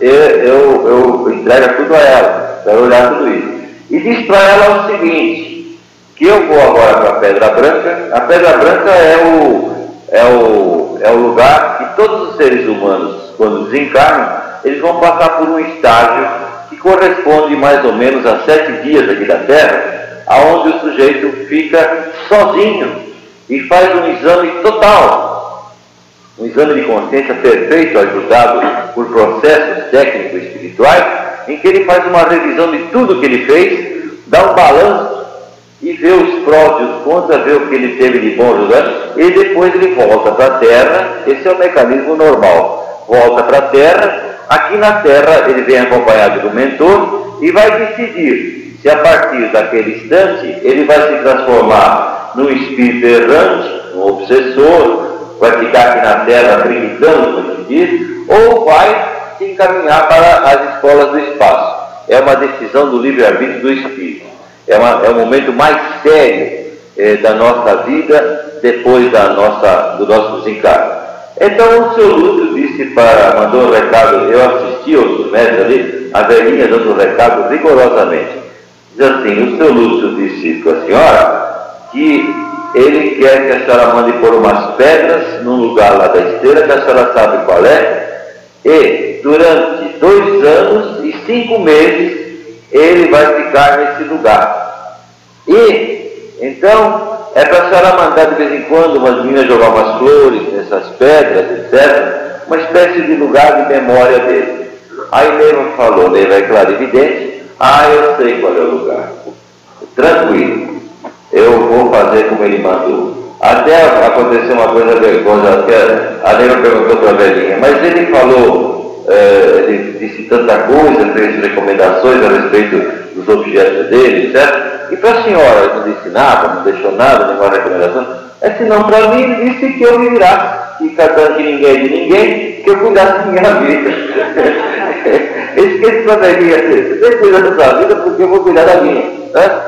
eu, eu, eu entrego tudo a ela, para olhar tudo isso. E diz para ela o seguinte, que eu vou agora para a Pedra Branca, a Pedra Branca é o, é o, é o lugar que todos os seres humanos quando desencarnam, eles vão passar por um estágio que corresponde mais ou menos a sete dias aqui da Terra, aonde o sujeito fica sozinho e faz um exame total, um exame de consciência perfeito, ajudado por processos técnicos espirituais, em que ele faz uma revisão de tudo que ele fez, dá um balanço e vê os prós e os contras, vê o que ele teve de bom ajudando, e depois ele volta para a Terra. Esse é o mecanismo normal volta para a Terra. Aqui na Terra ele vem acompanhado do mentor e vai decidir se a partir daquele instante ele vai se transformar num espírito errante, num obsessor, vai ficar aqui na Terra acreditando, como se diz, ou vai se encaminhar para as escolas do espaço. É uma decisão do livre-arbítrio do espírito. É, uma, é o momento mais sério é, da nossa vida depois da nossa, do nosso desencarne. Então o seu Lúcio disse para, mandou um recado, eu assisti aos mestres ali, a velhinha dando um recado rigorosamente. Diz assim, o seu Lúcio disse para a senhora que ele quer que a senhora mande pôr umas pedras num lugar lá da esteira, que a senhora sabe qual é, e durante dois anos e cinco meses ele vai ficar nesse lugar. E então é para a senhora mandar de vez em quando umas meninas jogar umas flores nessas pedras, etc. Uma espécie de lugar de memória dele. Aí Neiva falou, Neiva é claro evidente, ah, eu sei qual é o lugar. Tranquilo, eu vou fazer como ele mandou. Até aconteceu uma coisa vergonhosa, até a Neiva perguntou para a velhinha, mas ele falou, é, ele disse tanta coisa, fez recomendações a respeito dos objetos dele, certo? E para a senhora, não disse nada, não deixou nada, nenhuma recomendação. É senão para mim disse que eu me virasse, que catando de ninguém de ninguém, que eu cuidasse da minha vida. Esqueci para a velhinha, você cuidar da sua vida porque eu vou cuidar da minha. Né?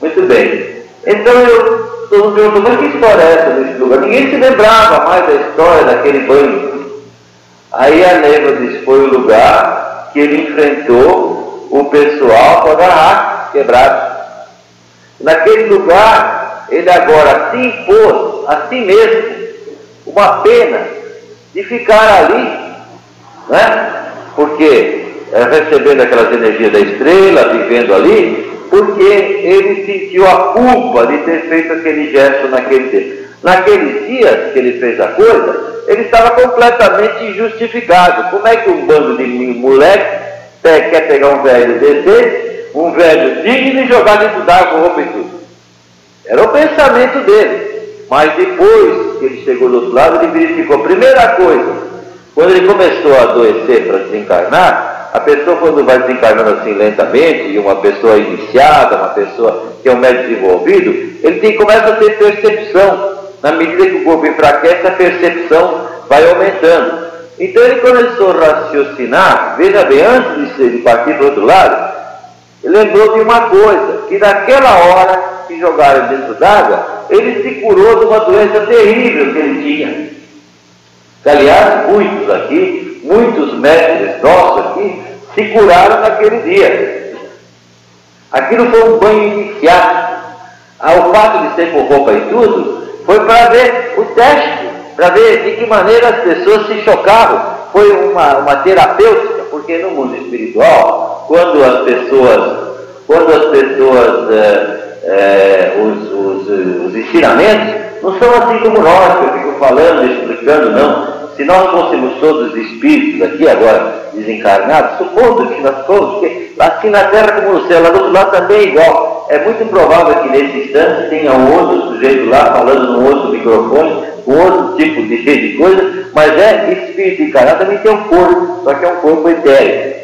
Muito bem. Então eu, todo mundo perguntou, mas que história é essa desse lugar? Ninguém se lembrava mais da história daquele banho. Aí a Neiva disse, foi o lugar que ele enfrentou o pessoal com a garrafa quebrada. Naquele lugar, ele agora se impôs a si mesmo uma pena de ficar ali, né? porque é, recebendo aquelas energias da estrela, vivendo ali, porque ele sentiu a culpa de ter feito aquele gesto naquele dia. Naqueles dias que ele fez a coisa, ele estava completamente injustificado. Como é que um bando de moleque quer pegar um velho desse um velho digno e jogar dentro d'água roupa e tudo. Era o pensamento dele. Mas depois que ele chegou do outro lado, ele verificou. Primeira coisa, quando ele começou a adoecer para desencarnar, a pessoa quando vai desencarnando assim lentamente, e uma pessoa iniciada, uma pessoa que é um médico desenvolvido, ele tem, começa a ter percepção. Na medida que o corpo enfraquece, a percepção vai aumentando. Então ele começou a raciocinar, veja bem, antes de partir para o outro lado, lembrou de uma coisa, que naquela hora que jogaram dentro d'água, ele se curou de uma doença terrível que ele tinha. Que, aliás, muitos aqui, muitos mestres nossos aqui, se curaram naquele dia. Aquilo foi um banho iniciado. Ao fato de ser com roupa e tudo, foi para ver o teste, para ver de que maneira as pessoas se chocavam. Foi uma, uma terapêutica, porque no mundo espiritual quando as pessoas, quando as pessoas, é, é, os, os, os ensinamentos, não são assim como nós, que eu fico falando, explicando, não. Se nós fôssemos todos espíritos aqui agora desencarnados, supondo que nós fomos, porque assim na Terra como no céu, lá do outro lado também é igual. É muito provável que nesse instante tenha um outro sujeito lá falando num outro microfone, com outro tipo de, de coisa, mas é espírito encarnado, também tem um corpo, só que é um corpo etéreo.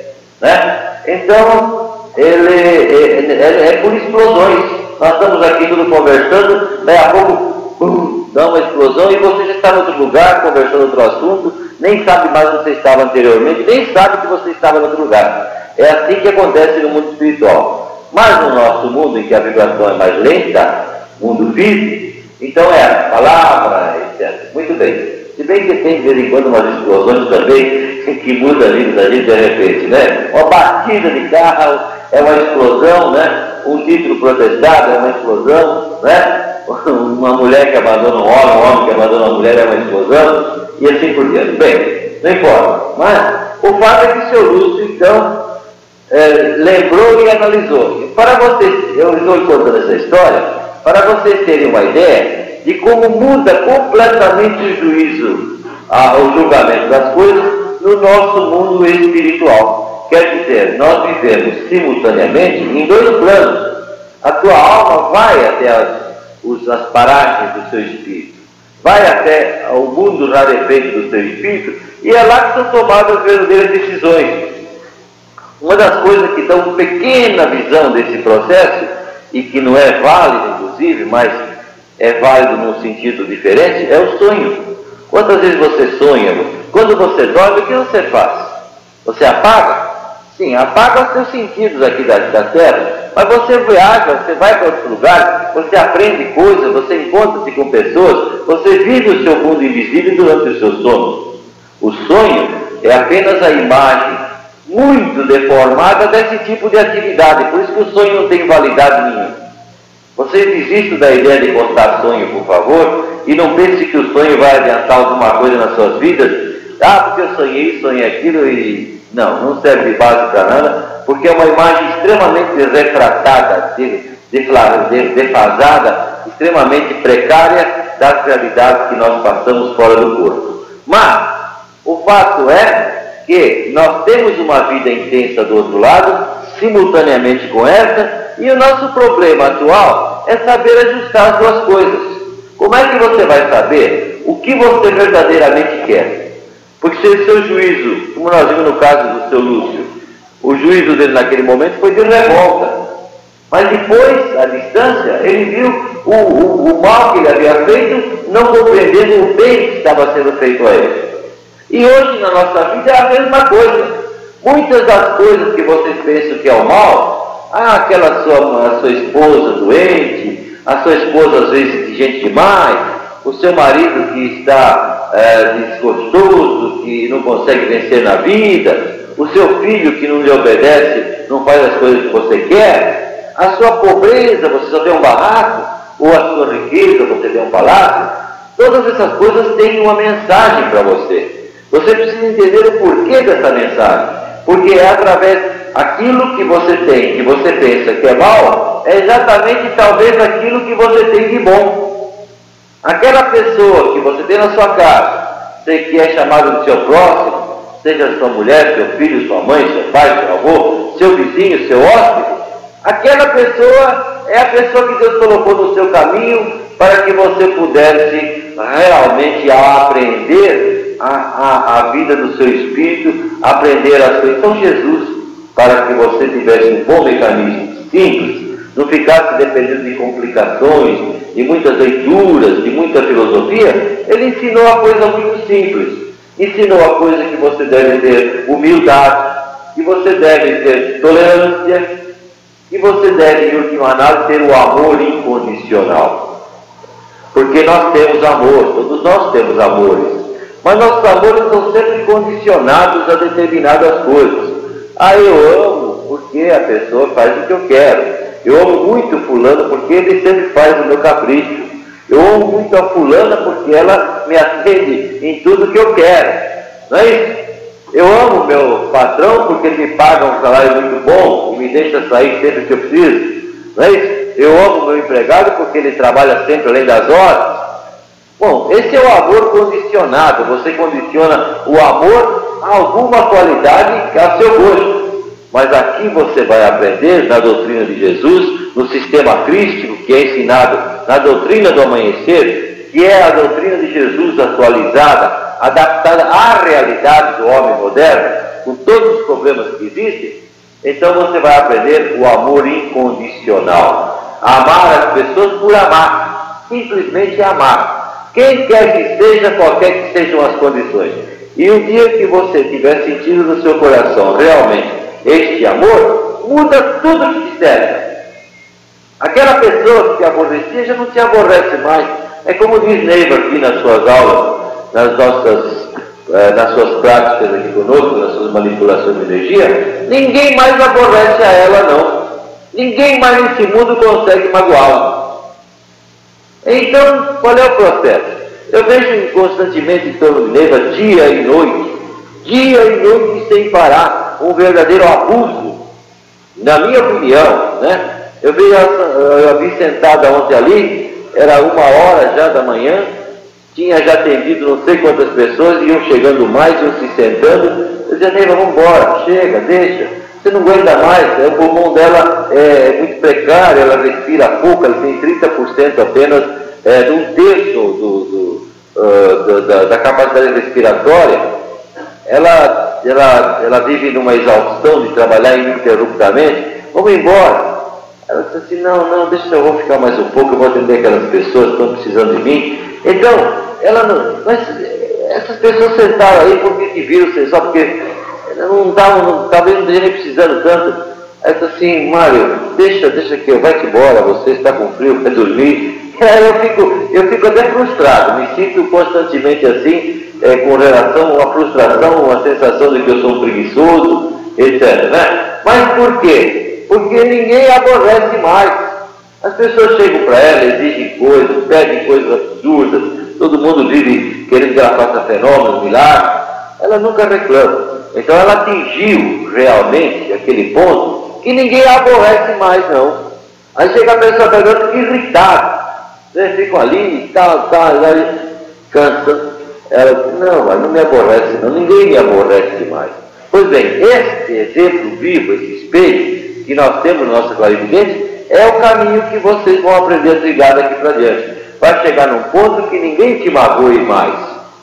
Né? Então, ele é, é, é por explosões. Nós estamos aqui tudo conversando, daí a pouco dá uma explosão e você já está em outro lugar, conversando outro assunto, nem sabe mais onde você estava anteriormente, nem sabe que você estava em outro lugar. É assim que acontece no mundo espiritual. Mas no nosso mundo, em que a vibração é mais lenta, mundo físico, então é a palavra, etc. Muito bem. Se bem que tem de vez em quando umas explosões também que muda a vida da gente de repente, né? Uma batida de carro é uma explosão, né? Um título protestado é uma explosão, né? uma mulher que abandona um homem, um homem que abandona uma mulher é uma explosão, e assim por diante. Bem, não importa. Mas o fato é que o seu Lúcio, então, é, lembrou e analisou. Para vocês, eu estou contando essa história, para vocês terem uma ideia de como muda completamente o juízo, a, o julgamento das coisas no nosso mundo espiritual. Quer dizer, nós vivemos simultaneamente em dois planos. A tua alma vai até as os, as paragens do seu espírito. Vai até o mundo rarefeito do seu espírito e é lá que são tomadas as verdadeiras decisões. Uma das coisas que dão uma pequena visão desse processo, e que não é válido, inclusive, mas é válido num sentido diferente, é o sonho. Quantas vezes você sonha? Quando você dorme, o que você faz? Você apaga? Sim, apaga os seus sentidos aqui da, da terra, mas você viaja, você vai para outro lugar, você aprende coisas, você encontra-se com pessoas, você vive o seu mundo invisível durante os seus sonhos. O sonho é apenas a imagem muito deformada desse tipo de atividade, por isso que o sonho não tem validade nenhuma. Vocês desistam da ideia de contar sonho, por favor, e não pense que o sonho vai adiantar alguma coisa nas suas vidas. Ah, porque eu sonhei, sonhei aquilo e não, não serve de base para nada, porque é uma imagem extremamente refratada, defasada, extremamente precária das realidades que nós passamos fora do corpo. Mas o fato é que nós temos uma vida intensa do outro lado, simultaneamente com essa, e o nosso problema atual é saber ajustar as duas coisas. Como é que você vai saber o que você verdadeiramente quer? Porque se o seu juízo, como nós vimos no caso do seu Lúcio, o juízo dele naquele momento foi de revolta. Mas depois, à distância, ele viu o, o, o mal que ele havia feito, não compreendendo o bem que estava sendo feito a ele. E hoje na nossa vida é a mesma coisa. Muitas das coisas que vocês pensam que é o mal, ah, aquela sua, sua esposa doente, a sua esposa às vezes exigente demais, o seu marido que está é, desgostoso, que não consegue vencer na vida, o seu filho que não lhe obedece, não faz as coisas que você quer, a sua pobreza, você só tem um barraco, ou a sua riqueza, você tem um palácio, todas essas coisas têm uma mensagem para você. Você precisa entender o porquê dessa mensagem, porque é através aquilo que você tem, que você pensa que é mal, é exatamente talvez aquilo que você tem de bom. Aquela pessoa que você tem na sua casa, você que é chamado de seu próximo, seja sua mulher, seu filho, sua mãe, seu pai, seu avô, seu vizinho, seu hóspede, aquela pessoa é a pessoa que Deus colocou no seu caminho para que você pudesse realmente aprender a, a, a vida do seu espírito, aprender as coisas. Então Jesus, para que você tivesse um bom mecanismo simples, não ficasse dependendo de complicações, de muitas leituras, de muita filosofia, ele ensinou a coisa muito simples. Ensinou a coisa que você deve ter humildade, que você deve ter tolerância, que você deve, em última análise, ter o amor incondicional. Porque nós temos amor, todos nós temos amores. Mas nossos amores são sempre condicionados a determinadas coisas. Ah, eu amo porque a pessoa faz o que eu quero. Eu amo muito fulano porque ele sempre faz o meu capricho. Eu amo muito a fulana porque ela me atende em tudo que eu quero. Não é isso? Eu amo meu patrão porque ele me paga um salário muito bom e me deixa sair sempre que eu preciso. Não é isso? Eu amo meu empregado porque ele trabalha sempre além das horas. Bom, esse é o amor condicionado. Você condiciona o amor a alguma qualidade a seu gosto. Mas aqui você vai aprender na doutrina de Jesus, no sistema crístico que é ensinado na doutrina do amanhecer, que é a doutrina de Jesus atualizada, adaptada à realidade do homem moderno, com todos os problemas que existem. Então você vai aprender o amor incondicional. Amar as pessoas por amar, simplesmente amar. Quem quer que seja, qualquer que sejam as condições. E o dia que você tiver sentido no seu coração realmente este amor, muda tudo que te serve. Aquela pessoa que te aborrecia já não te aborrece mais. É como diz Neiva aqui nas suas aulas, nas nossas, eh, nas suas práticas aqui conosco, nas suas manipulações de energia, ninguém mais aborrece a ela não. Ninguém mais nesse mundo consegue magoá-la. Então, qual é o processo? Eu vejo constantemente em torno de Neiva, dia e noite, dia e noite sem parar um verdadeiro abuso, na minha opinião, né? Eu vi, eu vi sentada ontem ali, era uma hora já da manhã, tinha já atendido não sei quantas pessoas, iam chegando mais, iam se sentando. Eu dizia, Neiva, vamos embora, chega, deixa. Você não aguenta mais, né? o pulmão dela é muito precário, ela respira pouco, ela tem 30% apenas é, de um terço do, do, uh, da, da capacidade respiratória. Ela ela, ela vive numa exaustão de trabalhar ininterruptamente, vamos embora. Ela disse assim, não, não, deixa eu vou ficar mais um pouco, eu vou atender aquelas pessoas que estão precisando de mim. Então, ela não. Mas essas pessoas sentaram aí porque te viram, só porque não estavam, talvez não estejam precisando tanto. Aí disse assim, Mário, deixa, deixa que eu vai embora, você está com frio, quer dormir. Eu fico, eu fico até frustrado, me sinto constantemente assim, é, com relação uma frustração, uma sensação de que eu sou preguiçoso, etc. Né? Mas por quê? Porque ninguém aborrece mais. As pessoas chegam para ela, exigem coisas, pedem coisas absurdas, todo mundo vive querendo que ela faça fenômenos, milagres. Ela nunca reclama. Então ela atingiu realmente aquele ponto que ninguém aborrece mais, não. Aí chega a pessoa pegando irritado. Né? Ficam ali, tal, tal, tal, cansa. Ela disse, não, mas não me aborrece não, ninguém me aborrece demais. Pois bem, este exemplo vivo, esse espelho que nós temos no nosso clarividente, é o caminho que vocês vão aprender a trilhar daqui para diante. Vai chegar num ponto que ninguém te magoe mais,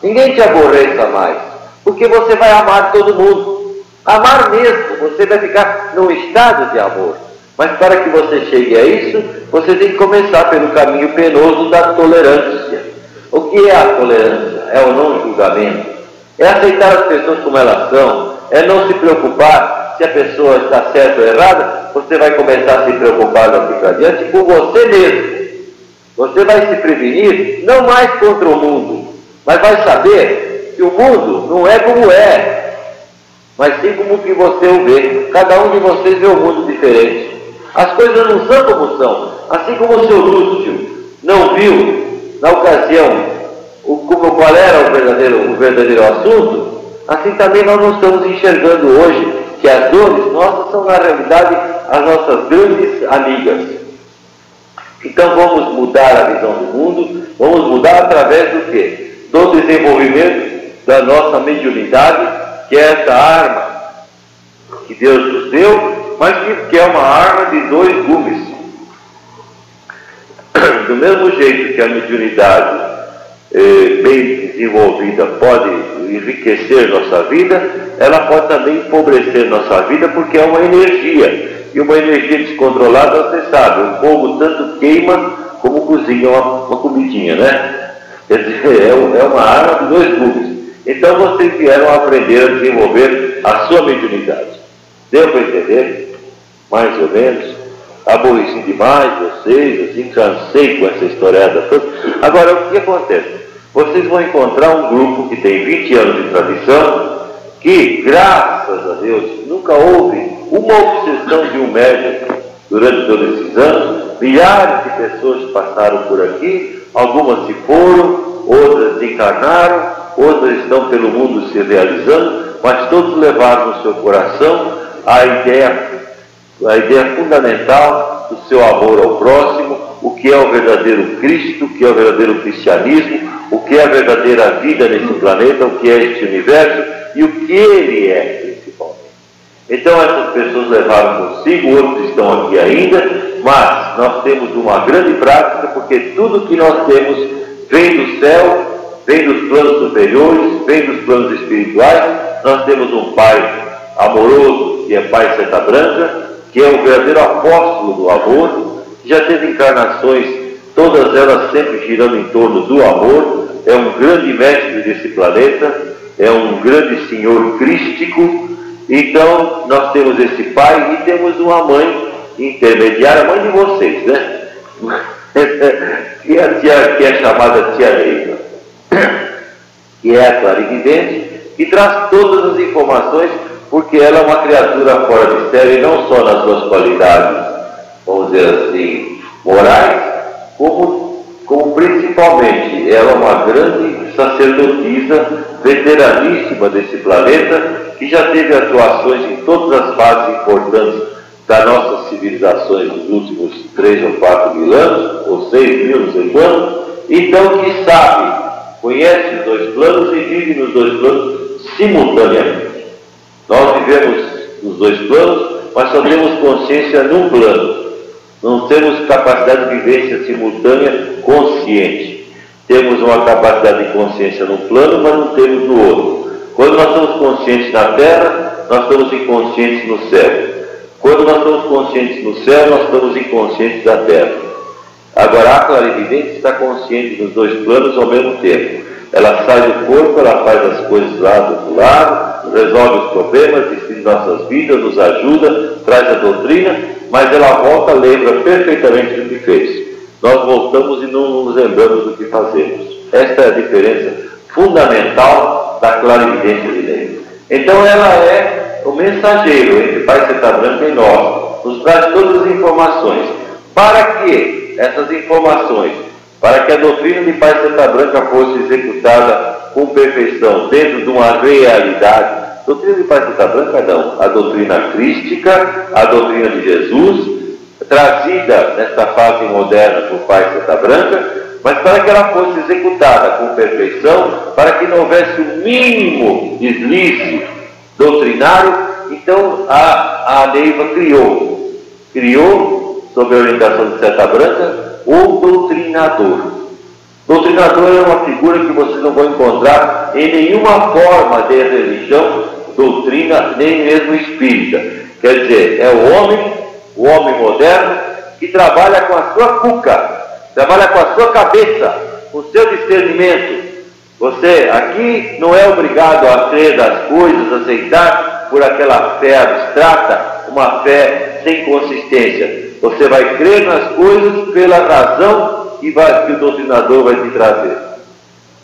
ninguém te aborreça mais, porque você vai amar todo mundo. Amar mesmo, você vai ficar num estado de amor. Mas para que você chegue a isso, você tem que começar pelo caminho penoso da tolerância. O que é a tolerância? É o não julgamento. É aceitar as pessoas como elas são. É não se preocupar se a pessoa está certa ou errada. Você vai começar a se preocupar daqui para diante com você mesmo. Você vai se prevenir não mais contra o mundo, mas vai saber que o mundo não é como é, mas sim como que você o vê. Cada um de vocês vê o mundo diferente. As coisas não são como são. Assim como o seu Lúcio não viu na ocasião, o, como, qual era o verdadeiro, o verdadeiro assunto, assim também nós não estamos enxergando hoje que as dores nossas são, na realidade, as nossas grandes amigas. Então vamos mudar a visão do mundo, vamos mudar através do quê? Do desenvolvimento da nossa mediunidade, que é essa arma que Deus nos deu, mas que é uma arma de dois gumes. Do mesmo jeito que a mediunidade eh, bem desenvolvida pode enriquecer nossa vida, ela pode também empobrecer nossa vida porque é uma energia. E uma energia descontrolada, você sabe, o fogo tanto queima como cozinha uma, uma comidinha, né? Quer dizer, é, é uma arma de dois gumes. Então vocês vieram aprender a desenvolver a sua mediunidade. Deu para entender? Mais ou menos? Aborreci demais vocês, assim, cansei com essa historiada toda. Agora, o que acontece? Vocês vão encontrar um grupo que tem 20 anos de tradição, que, graças a Deus, nunca houve uma obsessão de um médico durante todos esses anos. Milhares de pessoas passaram por aqui, algumas se foram, outras desencarnaram, outras estão pelo mundo se realizando, mas todos levaram no seu coração a ideia, a ideia fundamental do seu amor ao próximo, o que é o verdadeiro Cristo, o que é o verdadeiro cristianismo, o que é a verdadeira vida nesse planeta, o que é este universo e o que ele é, principalmente. Então essas pessoas levaram consigo, outros estão aqui ainda, mas nós temos uma grande prática, porque tudo que nós temos vem do céu, vem dos planos superiores, vem dos planos espirituais. Nós temos um Pai amoroso, que é Pai Seta Branca, que é o verdadeiro apóstolo do amor, já teve encarnações, todas elas sempre girando em torno do amor, é um grande mestre desse planeta, é um grande senhor crístico. Então, nós temos esse pai e temos uma mãe intermediária, mãe de vocês, né? que, é a tia, que é chamada Tia Neiva, que é a clarividente, que traz todas as informações, porque ela é uma criatura fora de série, não só nas suas qualidades, vamos dizer assim, morais, como, como principalmente ela é uma grande sacerdotisa veteraníssima desse planeta, que já teve atuações em todas as fases importantes das nossas civilizações nos últimos três ou quatro mil anos, ou seis mil, não sei quanto, então que sabe, conhece os dois planos e vive nos dois planos simultaneamente. Nós vivemos nos dois planos, mas só temos consciência num plano. Não temos capacidade de vivência simultânea consciente. Temos uma capacidade de consciência num plano, mas não temos no outro. Quando nós estamos conscientes na Terra, nós estamos inconscientes no céu. Quando nós estamos conscientes no céu, nós estamos inconscientes da terra. Agora, a clarividente está consciente dos dois planos ao mesmo tempo. Ela sai do corpo, ela faz as coisas lá do lado, resolve os problemas, decide nossas vidas, nos ajuda, traz a doutrina, mas ela volta, lembra perfeitamente do que fez. Nós voltamos e não nos lembramos do que fazemos. Esta é a diferença fundamental da clarividência de Deus. Então ela é o mensageiro entre Pai Seta Branca e nós, nos traz todas as informações. Para que essas informações? Para que a doutrina de Pai Seta Branca fosse executada com perfeição, dentro de uma realidade. Doutrina de Pai Seta Branca não, a doutrina crística, a doutrina de Jesus, trazida nesta fase moderna por Pai Seta Branca, mas para que ela fosse executada com perfeição, para que não houvesse o mínimo deslize doutrinário, então a, a Neiva criou, criou, sob a orientação de Seta Branca, o doutrinador. Doutrinador é uma figura que vocês não vão encontrar em nenhuma forma de religião, doutrina, nem mesmo espírita. Quer dizer, é o homem, o homem moderno, que trabalha com a sua cuca, trabalha com a sua cabeça, com o seu discernimento, você aqui não é obrigado a crer das coisas, aceitar por aquela fé abstrata, uma fé sem consistência. Você vai crer nas coisas pela razão que, vai, que o doutrinador vai te trazer.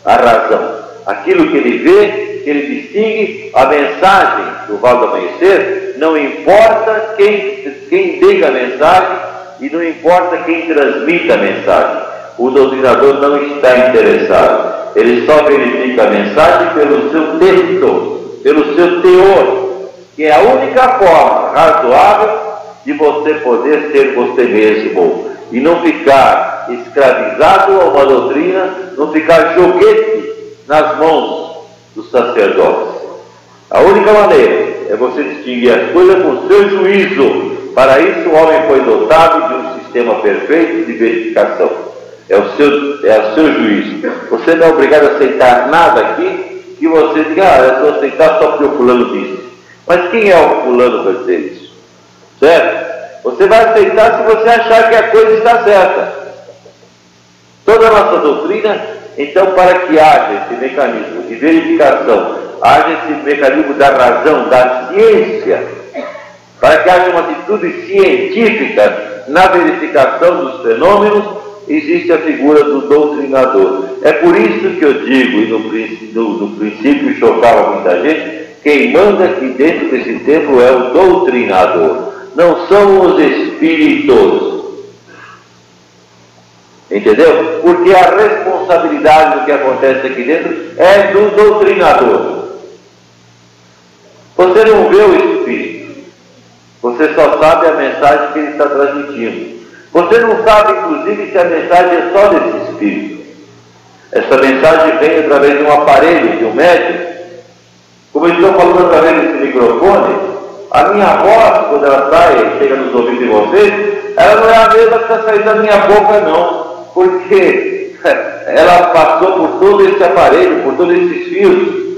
A razão. Aquilo que ele vê, que ele distingue, a mensagem do Val do Amanhecer, não importa quem, quem diga a mensagem e não importa quem transmita a mensagem. O doutrinador não está interessado ele só verifica a mensagem pelo seu texto, pelo seu teor, que é a única forma razoável de você poder ser você mesmo e não ficar escravizado a uma doutrina, não ficar joguete nas mãos dos sacerdotes. A única maneira é você distinguir as coisas com seu juízo. Para isso, o homem foi dotado de um sistema perfeito de verificação. É o seu, é o seu juízo. Você não é obrigado a aceitar nada aqui que você diga, ah, eu estou aceitar só porque o fulano disse. Mas quem é o fulano para dizer isso? Certo? Você vai aceitar se você achar que a coisa está certa. Toda a nossa doutrina, então, para que haja esse mecanismo de verificação, haja esse mecanismo da razão, da ciência, para que haja uma atitude científica na verificação dos fenômenos, existe a figura do doutrinador. É por isso que eu digo, e no, no, no princípio chocava muita gente, quem manda aqui dentro desse templo é o doutrinador, não são os espíritos. Entendeu? Porque a responsabilidade do que acontece aqui dentro é do doutrinador. Você não vê o Espírito. Você só sabe a mensagem que ele está transmitindo. Você não sabe, inclusive, se a mensagem é só desse Espírito. Essa mensagem vem através de um aparelho, de um médico. Como eu estou falando através desse microfone, a minha voz, quando ela sai chega nos ouvidos de vocês, ela não é a mesma que está saindo da minha boca, não. Porque ela passou por todo esse aparelho, por todos esses fios.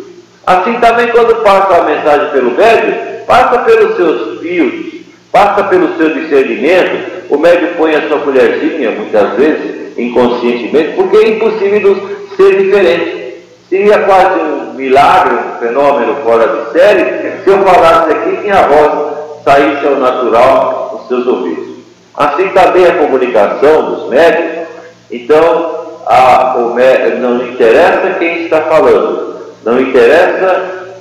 Assim também quando passa a mensagem pelo médico, passa pelos seus fios, passa pelo seu discernimento, o médico põe a sua colherzinha, muitas vezes, inconscientemente, porque é impossível ser diferente. Seria quase um milagre, um fenômeno fora de série, se eu falasse aqui que a voz saísse ao natural nos seus ouvidos. Assim também a comunicação dos médicos, então a, o, não interessa quem está falando, não interessa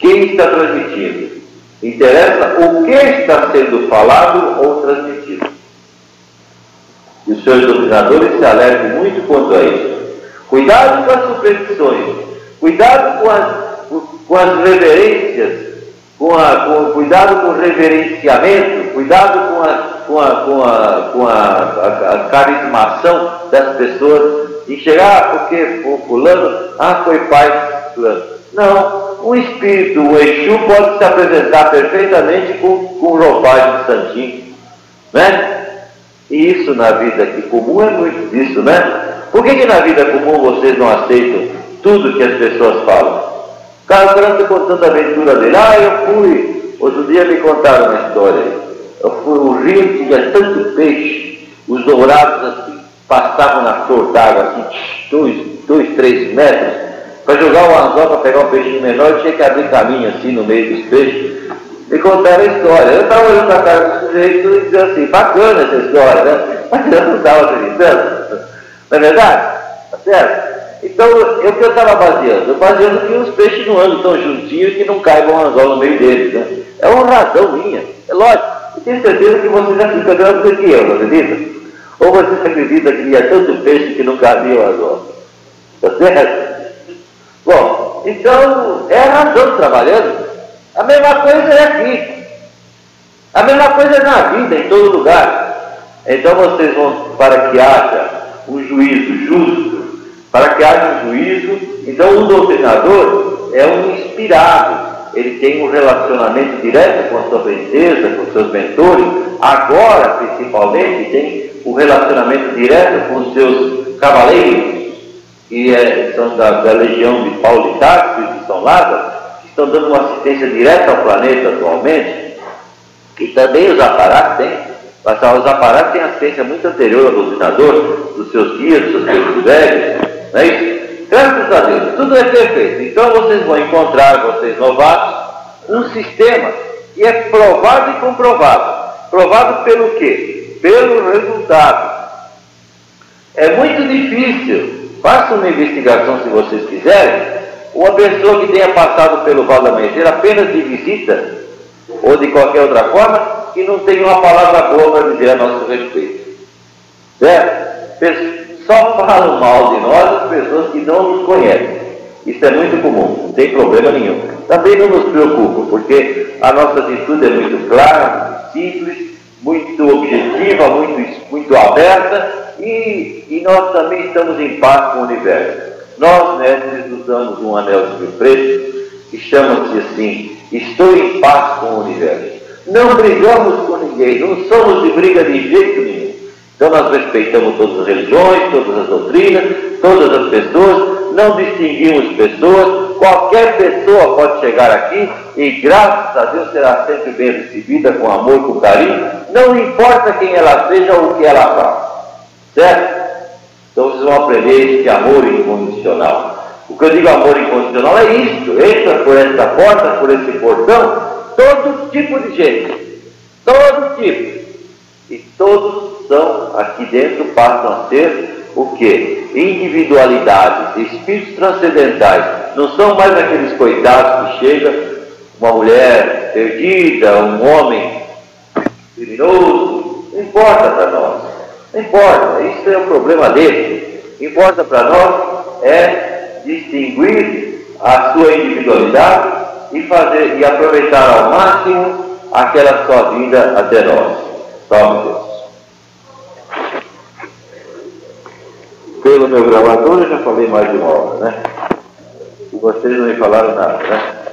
quem está transmitindo, interessa o que está sendo falado ou transmitido. E os seus dominadores se alertam muito quanto a isso. Cuidado com as superstições, cuidado com as, com as reverências, com a, com, cuidado com o reverenciamento, cuidado com a, com a, com a, com a, a, carismação das pessoas, e chegar, ah, porque o fulano, ah, foi pai fulano. Não, um espírito, o Exu, pode se apresentar perfeitamente com, com roupagem de santinho, né? E isso na vida aqui comum é muito disso, né? Por que, que na vida comum vocês não aceitam tudo que as pessoas falam? O cara está contando a aventura dele. Ah, eu fui. Outro dia me contaram uma história. Eu fui, o rio tinha tanto peixe, os dourados assim, passavam na flor d'água, assim, dois, dois, três metros. Para jogar o anzol, para pegar um peixinho menor, tinha que abrir caminho assim no meio dos peixes. Me contaram a história. Eu estava olhando para a cara do sujeito e dizia assim, bacana essa história, né? Mas eu não estava acreditando. Não é verdade? Tá certo? Então, eu que eu estava baseando? Eu baseando que os peixes não andam tão juntinhos que não caiba um anzol no meio deles, né? É uma razão minha. É lógico. Eu tenho certeza que você já melhor do que eu, não acredita? Ou você acredita que ia tanto peixe que não cabia o anzol? Tá certo? Bom, então, é a razão trabalhando. A mesma coisa é aqui. A mesma coisa é na vida, em todo lugar. Então vocês vão, para que haja um juízo justo, para que haja um juízo, então o doutrinador é um inspirado. Ele tem um relacionamento direto com a sua princesa, com seus mentores. Agora, principalmente, tem o um relacionamento direto com os seus cavaleiros, que é, são da, da legião de Paulo de Tarso e de São Lázaro estão dando uma assistência direta ao planeta atualmente, e também os aparatos têm, mas os aparatos têm assistência muito anterior ao doutrinador, dos seus guias, dos seus velhos, não é isso? Graças a Deus, tudo é perfeito. Então vocês vão encontrar, vocês novatos, um sistema que é provado e comprovado. Provado pelo quê? Pelo resultado. É muito difícil. Façam uma investigação se vocês quiserem uma pessoa que tenha passado pelo Val da Amanhecer apenas de visita, ou de qualquer outra forma, que não tenha uma palavra boa para dizer a nosso respeito. Certo? Só falam mal de nós as pessoas que não nos conhecem. Isso é muito comum, não tem problema nenhum. Também não nos preocupa, porque a nossa atitude é muito clara, simples, muito objetiva, muito, muito aberta, e, e nós também estamos em paz com o universo. Nós, mestres, usamos um anel de preto que chama-se assim: Estou em paz com o universo. Não brigamos com ninguém, não somos de briga de jeito nenhum. Então nós respeitamos todas as religiões, todas as doutrinas, todas as pessoas, não distinguimos pessoas, qualquer pessoa pode chegar aqui e graças a Deus será sempre bem recebida com amor, com carinho, não importa quem ela seja ou o que ela faça. Certo? Então vocês vão aprender esse amor incondicional. O que eu digo amor incondicional é isso. Entra por essa porta, por esse portão, todo tipo de gente. Todo tipo. E todos são, aqui dentro, passam a ser o que? Individualidades, espíritos transcendentais. Não são mais aqueles coitados que chegam, uma mulher perdida, um homem criminoso. Não importa para nós. Não importa, isso é o problema dele. Importa para nós é distinguir a sua individualidade e fazer e aproveitar ao máximo aquela sua vinda até nós. Salve Deus. Pelo meu gravador eu já falei mais de uma hora, né? E vocês não me falaram nada, né?